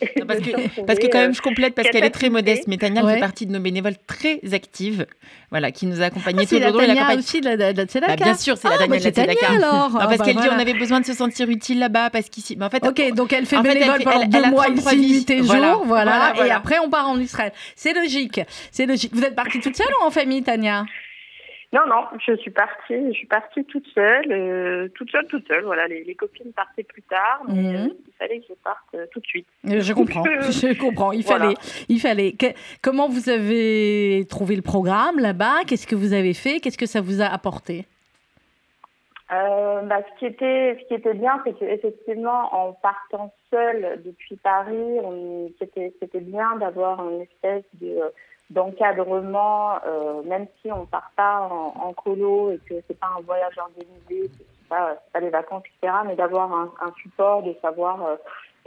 parce, que, parce que quand même, je complète, parce qu'elle est très modeste. Mais Tania fait partie de nos bénévoles très actives, voilà, qui nous a accompagnés ah, tout le long. C'est la Tania aussi de la, de bah, Bien sûr, c'est la Tania ah, de la alors. parce ah, bah, qu'elle dit on avait besoin de se sentir utile là-bas, parce qu'ici... en fait, ok, donc elle fait bénévole pendant deux mois ici, nuit et jour, voilà, et après on part en Israël. C'est logique, c'est logique. Vous êtes partie toute seule ou en famille, Tania? Non, non, je suis partie, je suis partie toute seule, euh, toute seule, toute seule. Voilà, les, copines partaient plus tard, mais mhm. euh, il fallait que je parte euh, tout de suite. Je comprends, je comprends. Il fallait, il fallait. comment vous avez trouvé le programme là-bas? Qu'est-ce que vous avez fait? Qu'est-ce que ça vous a apporté? Bah, ce qui était, ce qui était bien, c'est qu'effectivement, en partant seule depuis Paris, c'était, c'était bien d'avoir une espèce de d'encadrement, euh, même si on part pas en, en colo et que c'est pas un voyage organisé, c'est pas, pas les vacances, etc., mais d'avoir un, un, support, de savoir euh,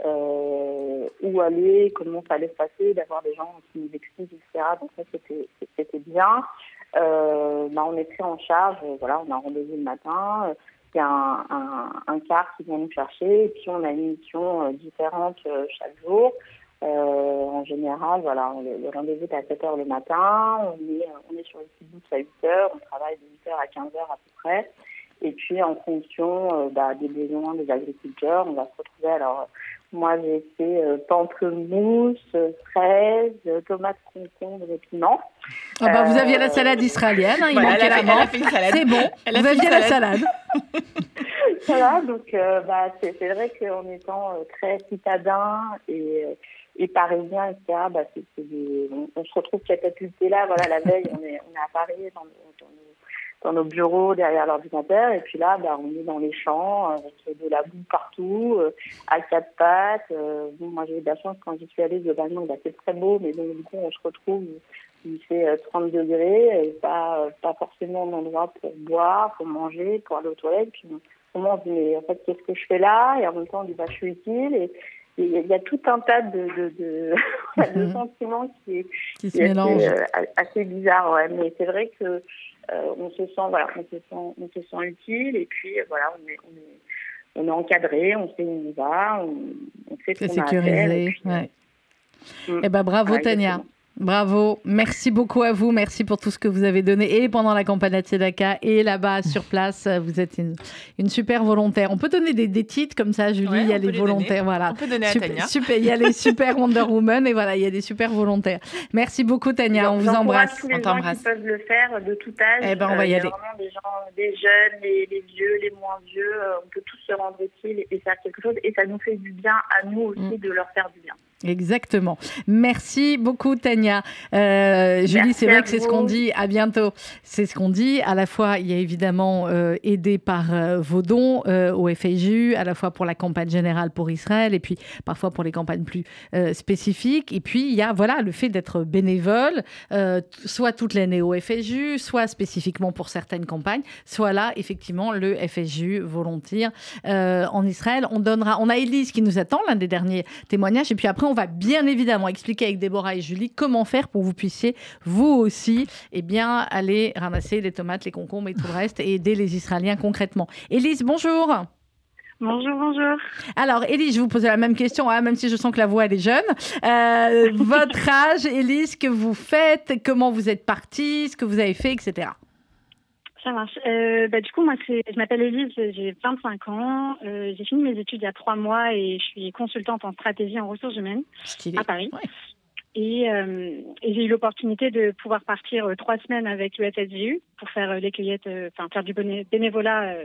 euh, où aller, comment ça allait se passer, d'avoir des gens qui nous expliquent, etc. Donc ça, c'était, c'était bien. Euh, bah, on est pris en charge, voilà, on a rendez-vous le matin, il y a un, un, un, car qui vient nous chercher, et puis on a une mission euh, différente euh, chaque jour. Euh, en général, voilà, le, rendez-vous est à 7 h le matin, on est, on est sur le kibbutz à 8 h on travaille de 8 h à 15 h à peu près. Et puis, en fonction bah, des besoins des agriculteurs, on va se retrouver. Alors, moi, j'ai fait pamplemousse, fraises, tomates, concombres et piments. Ah bah, vous aviez la salade israélienne, hein, il manquait la menthe. C'est bon, vous aviez la salade. voilà, donc bah, c'est vrai qu'en étant très citadin et et parisien, etc. On, se retrouve catapulté là. Voilà, la veille, on est, on à Paris, dans, nos, bureaux, derrière l'ordinateur. Et puis là, bah, on est dans les champs, avec de la boue partout, euh, à quatre pattes. Euh, bon, moi, j'ai eu de la chance quand j'y suis allée, globalement, bah, c'est très beau, mais donc, du coup, on se retrouve, il fait 30 euh, degrés, pas, forcément d'endroit pour boire, pour manger, pour aller aux toilettes. Puis, on se dit, mais en fait, qu'est-ce que je fais là Et en même temps, on dit, bah, je suis utile. Il y a tout un tas de, de, de, mhm. sentiments qui, qui, se mélangent. Assez, euh, assez bizarre, ouais. Mais c'est vrai que euh, on se sent, voilà, on se sent, on se sent utile et puis euh, voilà, on est, on est, on est encadré, on sait où on va, on, on sait ce qu'on a à faire. Et ouais. Mm. Eh ben bravo Tania. Bravo, merci beaucoup à vous, merci pour tout ce que vous avez donné et pendant la campagne à Tzedaka et là-bas sur place. Vous êtes une, une super volontaire. On peut donner des, des titres comme ça, Julie. il y a les, volontaires, voilà. On peut donner à Tania. Super, il y a les super Wonder Woman et voilà, il y a des super volontaires. Merci beaucoup Tania, on vous embrasse. Tous les on t'embrasse. Qui peuvent le faire de tout âge. Eh ben on va y, euh, aller. Vraiment des gens, des jeunes, les, les, vieux, les moins vieux. Euh, on peut tous se rendre utile et faire quelque chose et ça nous fait du bien à nous aussi mm. de leur faire du bien. Exactement. Merci beaucoup, Tania. Euh, Julie, c'est vrai que c'est ce qu'on dit. À bientôt. C'est ce qu'on dit. À la fois, il y a évidemment euh, aidé par euh, vos dons au FIJU, à la fois pour la campagne générale pour Israël et puis parfois pour les campagnes plus spécifiques. Et puis, il y a voilà, le fait d'être bénévole, soit toute l'année au FIJU, soit spécifiquement pour certaines campagnes, soit là, effectivement, le FIJU volontaire en Israël. On, donnera, on a Elise qui nous attend, l'un des derniers témoignages. Et puis après, on va bien évidemment expliquer avec Déborah et Julie comment faire pour que vous puissiez, vous aussi, eh bien, aller ramasser les tomates, les concombres et tout le reste et aider les Israéliens concrètement. Élise, bonjour. Bonjour, bonjour. Alors, Élise, je vous pose la même question, hein, même si je sens que la voix elle est jeune. Euh, votre âge, Élise, que vous faites, comment vous êtes partie, ce que vous avez fait, etc. Ça marche. Euh, bah, du coup, moi, je m'appelle Elise, j'ai 25 ans. Euh, j'ai fini mes études il y a trois mois et je suis consultante en stratégie en ressources humaines à Paris. Et, euh, et j'ai eu l'opportunité de pouvoir partir euh, trois semaines avec le pour faire euh, les cueillettes, euh, enfin faire du bénévolat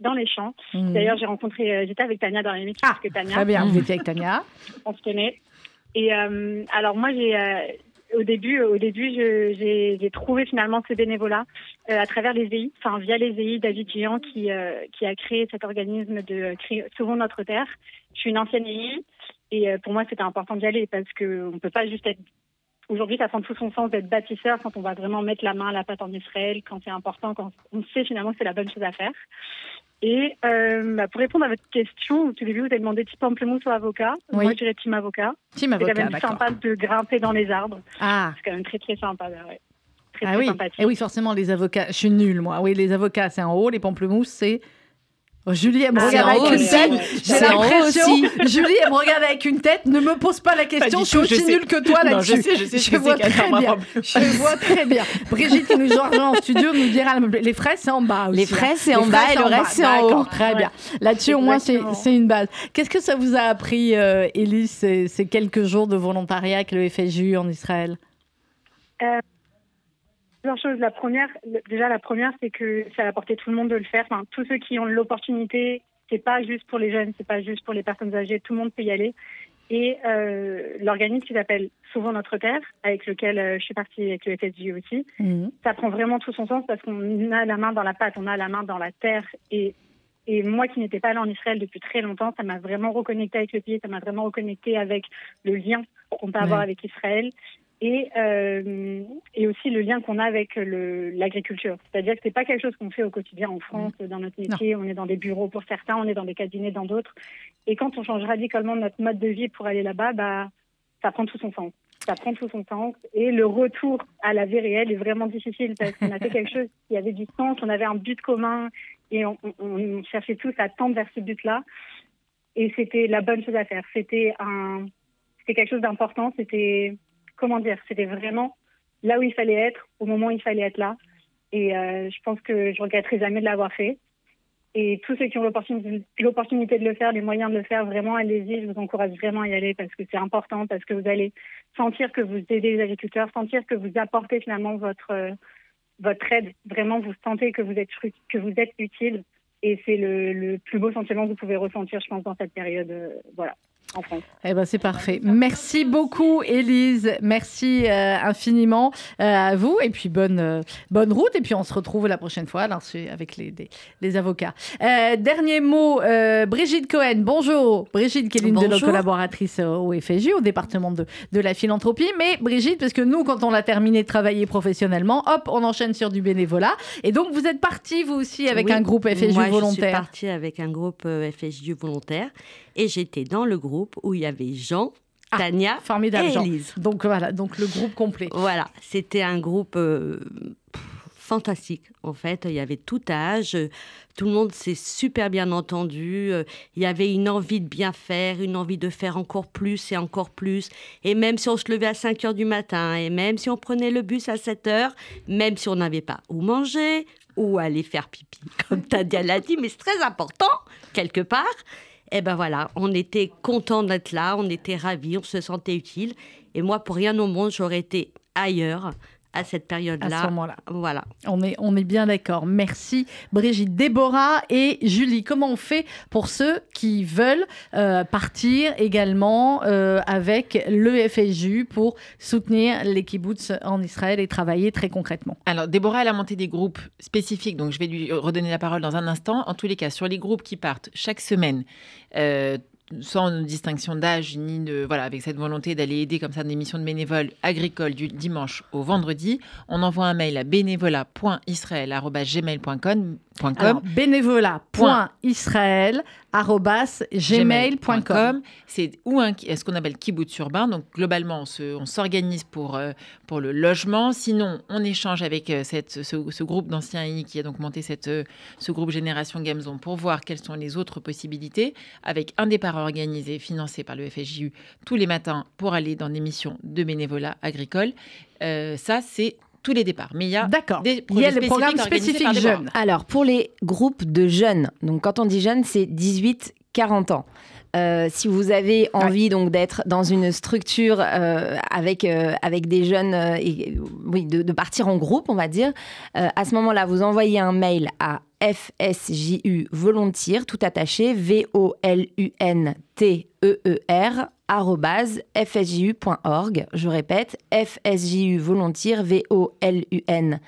dans les champs. Mmh. D'ailleurs, j'ai rencontré, j'étais avec Tania dans les métiers. Ah, Tania. Très bien, vous étiez avec Tania. On se connaît. Et alors moi, j'ai au début, au début, j'ai trouvé finalement ce bénévolat euh, à travers les EI, enfin via les EI David Gian qui euh, qui a créé cet organisme de Sauvons notre terre. Je suis une ancienne EI et euh, pour moi c'était important d'y aller parce que on peut pas juste être Aujourd'hui, ça prend tout son sens d'être bâtisseur quand on va vraiment mettre la main à la pâte en Israël, quand c'est important, quand on sait finalement que c'est la bonne chose à faire. Et euh, bah, pour répondre à votre question, au début, vous avez demandé type pamplemousse ou avocat. Oui. Moi, je dirais team avocat. Team avocat, C'est quand même sympa de grimper dans les arbres. Ah. C'est quand même très, très sympa. Ouais. Très, ah oui. Et oui, forcément, les avocats. Je suis nulle, moi. Oui, les avocats, c'est en haut. Les pamplemousses, c'est Julie, elle me regarde avec une tête. J'ai l'impression. Julie, elle me regarde avec une tête. Ne me pose pas la question. je suis aussi nulle que toi là-dessus. Je sais, je sais, je, vois très bien. Je vois très bien. Brigitte qui nous rejoint en studio nous dira les fraises c'est en bas. Aussi, les fraises c'est en bas et le reste c'est en haut. Très bien. Là-dessus au moins c'est une base. Qu'est-ce que ça vous a appris, euh, Élise, ces, ces, quelques jours de volontariat avec le FSU en Israël? Euh, Plusieurs choses. La première, déjà la première, c'est que ça a porté tout le monde de le faire. Enfin, tous ceux qui ont l'opportunité, c'est pas juste pour les jeunes, c'est pas juste pour les personnes âgées. Tout le monde peut y aller. Et euh, l'organisme qui s'appelle Souvent Notre Terre, avec lequel euh, je suis partie avec le FSJ aussi, mmh. ça prend vraiment tout son sens parce qu'on a la main dans la pâte, on a la main dans la terre. Et, et moi qui n'étais pas allée en Israël depuis très longtemps, ça m'a vraiment reconnecté avec le pays, ça m'a vraiment reconnecté avec le lien qu'on peut avoir avec Israël et, euh, et aussi le lien qu'on a avec l'agriculture. C'est-à-dire que c'est pas quelque chose qu'on fait au quotidien en France, dans notre métier. On est dans des bureaux pour certains, on est dans des cabinets dans d'autres. Et quand on change radicalement notre mode de vie pour aller là-bas, bah, ça prend tout son sens. Ça prend tout son sens. Et le retour à la vie réelle est vraiment difficile parce qu'on a fait quelque chose qui avait du sens, on avait un but commun et on, on, on cherchait tous à tendre vers ce but-là. Et c'était la bonne chose à faire. C'était un, c'était quelque chose d'important. C'était comment dire, c'était vraiment là où il fallait être, au moment où il fallait être là. Et euh, je pense que je regretterai jamais de l'avoir fait. Et tous ceux qui ont l'opportunité de le faire, les moyens de le faire, vraiment, allez-y. Je vous encourage vraiment à y aller parce que c'est important, parce que vous allez sentir que vous aidez les agriculteurs, sentir que vous apportez finalement votre, votre aide. Vraiment, vous sentez que vous êtes, que vous êtes utile. Et c'est le, le, plus beau sentiment que vous pouvez ressentir, je pense, dans cette période. Euh, voilà en France. Eh ben c'est parfait. Merci beaucoup, Élise. Merci euh, infiniment euh, à vous. Et puis bonne, euh, bonne route. Et puis on se retrouve la prochaine fois alors, avec les, les, avocats. dernier mot, Brigitte Cohen. Bonjour. Brigitte, qui est l'une de nos collaboratrices au FSJ, au département de, de la philanthropie. Mais Brigitte, parce que nous, quand on a terminé de travailler professionnellement, hop, on enchaîne sur du bénévolat. Et donc vous êtes partie, vous aussi, avec un groupe FSJ Moi, volontaire. Je suis partie avec un groupe FSJ volontaire. Et j'étais dans le groupe où il y avait Jean, ah, Tania formidable, et Elise. Donc voilà, donc le groupe complet. Voilà, c'était un groupe euh, fantastique. En fait, il y avait tout âge, tout le monde s'est super bien entendu. Euh, il y avait une envie de bien faire, une envie de faire encore plus et encore plus. Et même si on se levait à 5 heures du matin, et même si on prenait le bus à 7 heures, même si on n'avait pas où manger, ou aller faire pipi, comme Tania l'a dit, mais c'est très important, quelque part. Et eh ben voilà, on était content d'être là, on était ravis, on se sentait utile. Et moi, pour rien au monde, j'aurais été ailleurs à cette période-là. À ce moment-là. Voilà. On est, on est bien d'accord. Merci Brigitte, Déborah et Julie. Comment on fait pour ceux qui veulent euh, partir également euh, avec le FSU pour soutenir les kibbutz en Israël et travailler très concrètement? Alors Déborah, elle a monté des groupes spécifiques, donc je vais lui redonner la parole dans un instant. En tous les cas, sur les groupes qui partent chaque semaine, euh, sans distinction d'âge ni de voilà avec cette volonté d'aller aider comme ça des missions de bénévoles agricoles du dimanche au vendredi, on envoie un mail à bénévolat.israël@gmail.com bénévolat.israël.gmail.com. C'est ou un, ce qu'on appelle kibbutz urbain? Donc, globalement, on s'organise pour, euh, pour le logement. Sinon, on échange avec euh, cette, ce, groupe d'anciens I qui a donc monté cette, euh, ce groupe Génération Gamezon pour voir quelles sont les autres possibilités, avec un départ organisé, financé par le FSJU tous les matins pour aller dans des missions de bénévolat agricole. ça, c'est tous les départs. Mais il y a des il y a le programme spécifique jeunes. Alors, pour les groupes de jeunes, donc quand on dit jeunes, c'est 18-40 ans. Euh, si vous avez envie donc d'être dans une structure euh, avec euh, avec des jeunes et oui de, partir en groupe on va dire à ce moment-là vous envoyez un mail à FSJU volontiers tout attaché V O L U N T E E R fsju.org. Je répète, fsju volontiers, V-O-L-U-N-T-E-E-R,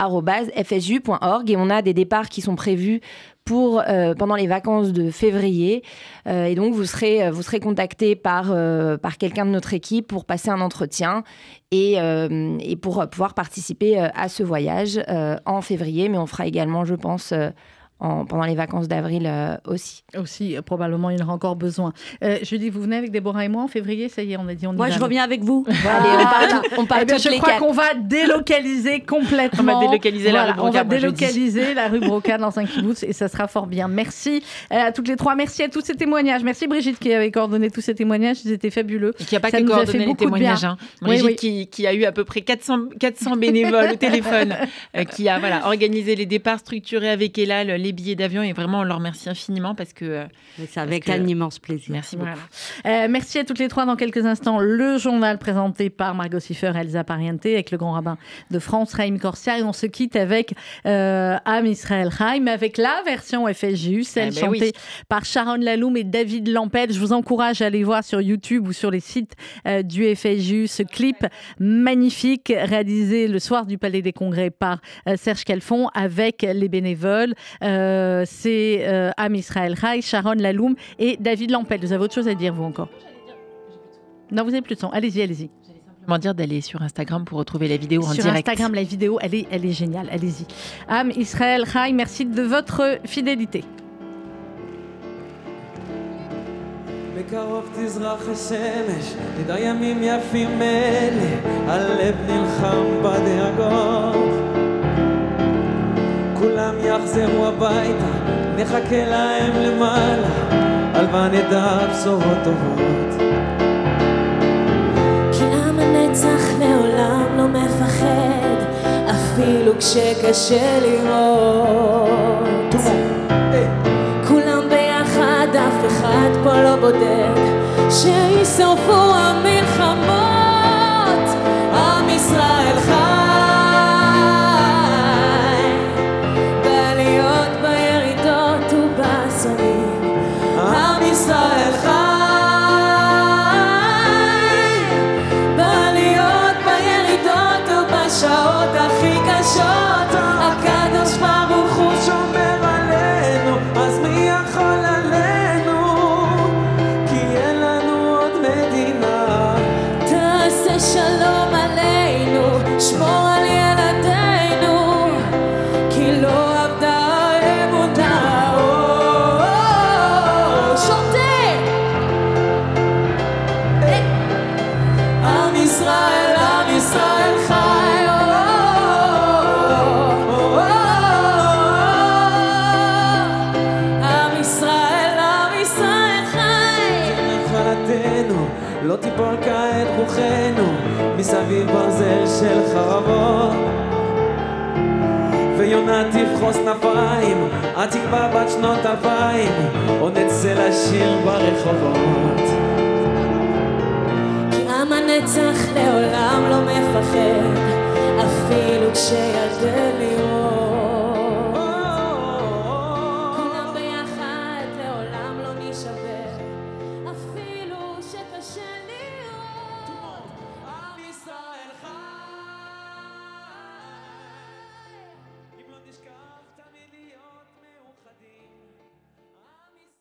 fsju.org. Et on a des départs qui sont prévus pour, euh, pendant les vacances de février. Euh, et donc, vous serez, vous serez contacté par, euh, par quelqu'un de notre équipe pour passer un entretien et, et pour pouvoir participer à ce voyage en février. Mais on fera également, je pense, pendant les vacances d'avril euh, aussi. Aussi, euh, probablement, il y aura encore besoin. Euh, je dis, vous venez avec Déborah et moi en février, ça y est, on a dit on Moi, je reviens avec vous. Allez, on part, on eh Je crois qu'on va délocaliser complètement. On va délocaliser la rue Broca. On va délocaliser la rue Broca dans un kibbutz et ça sera fort bien. Merci à toutes les trois. Merci à tous ces témoignages. Merci Brigitte qui avait coordonné tous ces témoignages. Ils étaient fabuleux. Et qui n'a pas que coordonné les témoignages. Hein. Brigitte Qui, qui, a eu à peu près 400, 400 bénévoles au téléphone, qui a voilà, organisé les départs structurés avec Elal, les billets d'avion et vraiment on leur remercie infiniment parce que euh, c'est avec un immense plaisir. Merci beaucoup. Euh, merci à toutes les trois. Dans quelques instants, le journal présenté par Margot Siffer et Elsa Pariente avec le grand rabbin de France, Raïm Corsia. Et on se quitte avec euh, Am Israël Haim, avec la version FSJU, celle eh ben chantée par Sharon Laloum et David Lampel. Je vous encourage à aller voir sur YouTube ou sur les sites du FSJU ce clip magnifique réalisé le soir du Palais des Congrès par Serge Calfon avec les bénévoles. c'est Am Israël Haïm, Sharon Laloum et David Lampel. Vous avez autre chose à dire, vous encore Non, vous n'avez plus de son. Allez-y, allez-y. Simplement dire d'aller sur Instagram pour retrouver la vidéo en direct. Sur Instagram, la vidéo, elle est, elle est géniale. Allez-y. Am Israël Haïm, merci de votre fidélité. בקרוב תזרח השמש, תדע ימים יפים אלה, הלב נלחם בדאגות. כולם יחזרו הביתה, נחכה להם למעלה, הלוואי נדע בשורות טובות. כי עם הנצח לעולם לא מפחד, אפילו כשקשה לראות. כולם ביחד, אף אחד פה לא בודד, שישרפו המלחמות, עם ישראל חי. ויונה תבחוס נפיים, התקווה בת שנות אלפיים, עוד נצא לשיר ברחובות. כי עם הנצח לעולם לא מפחד, אפילו כשירדן לראות.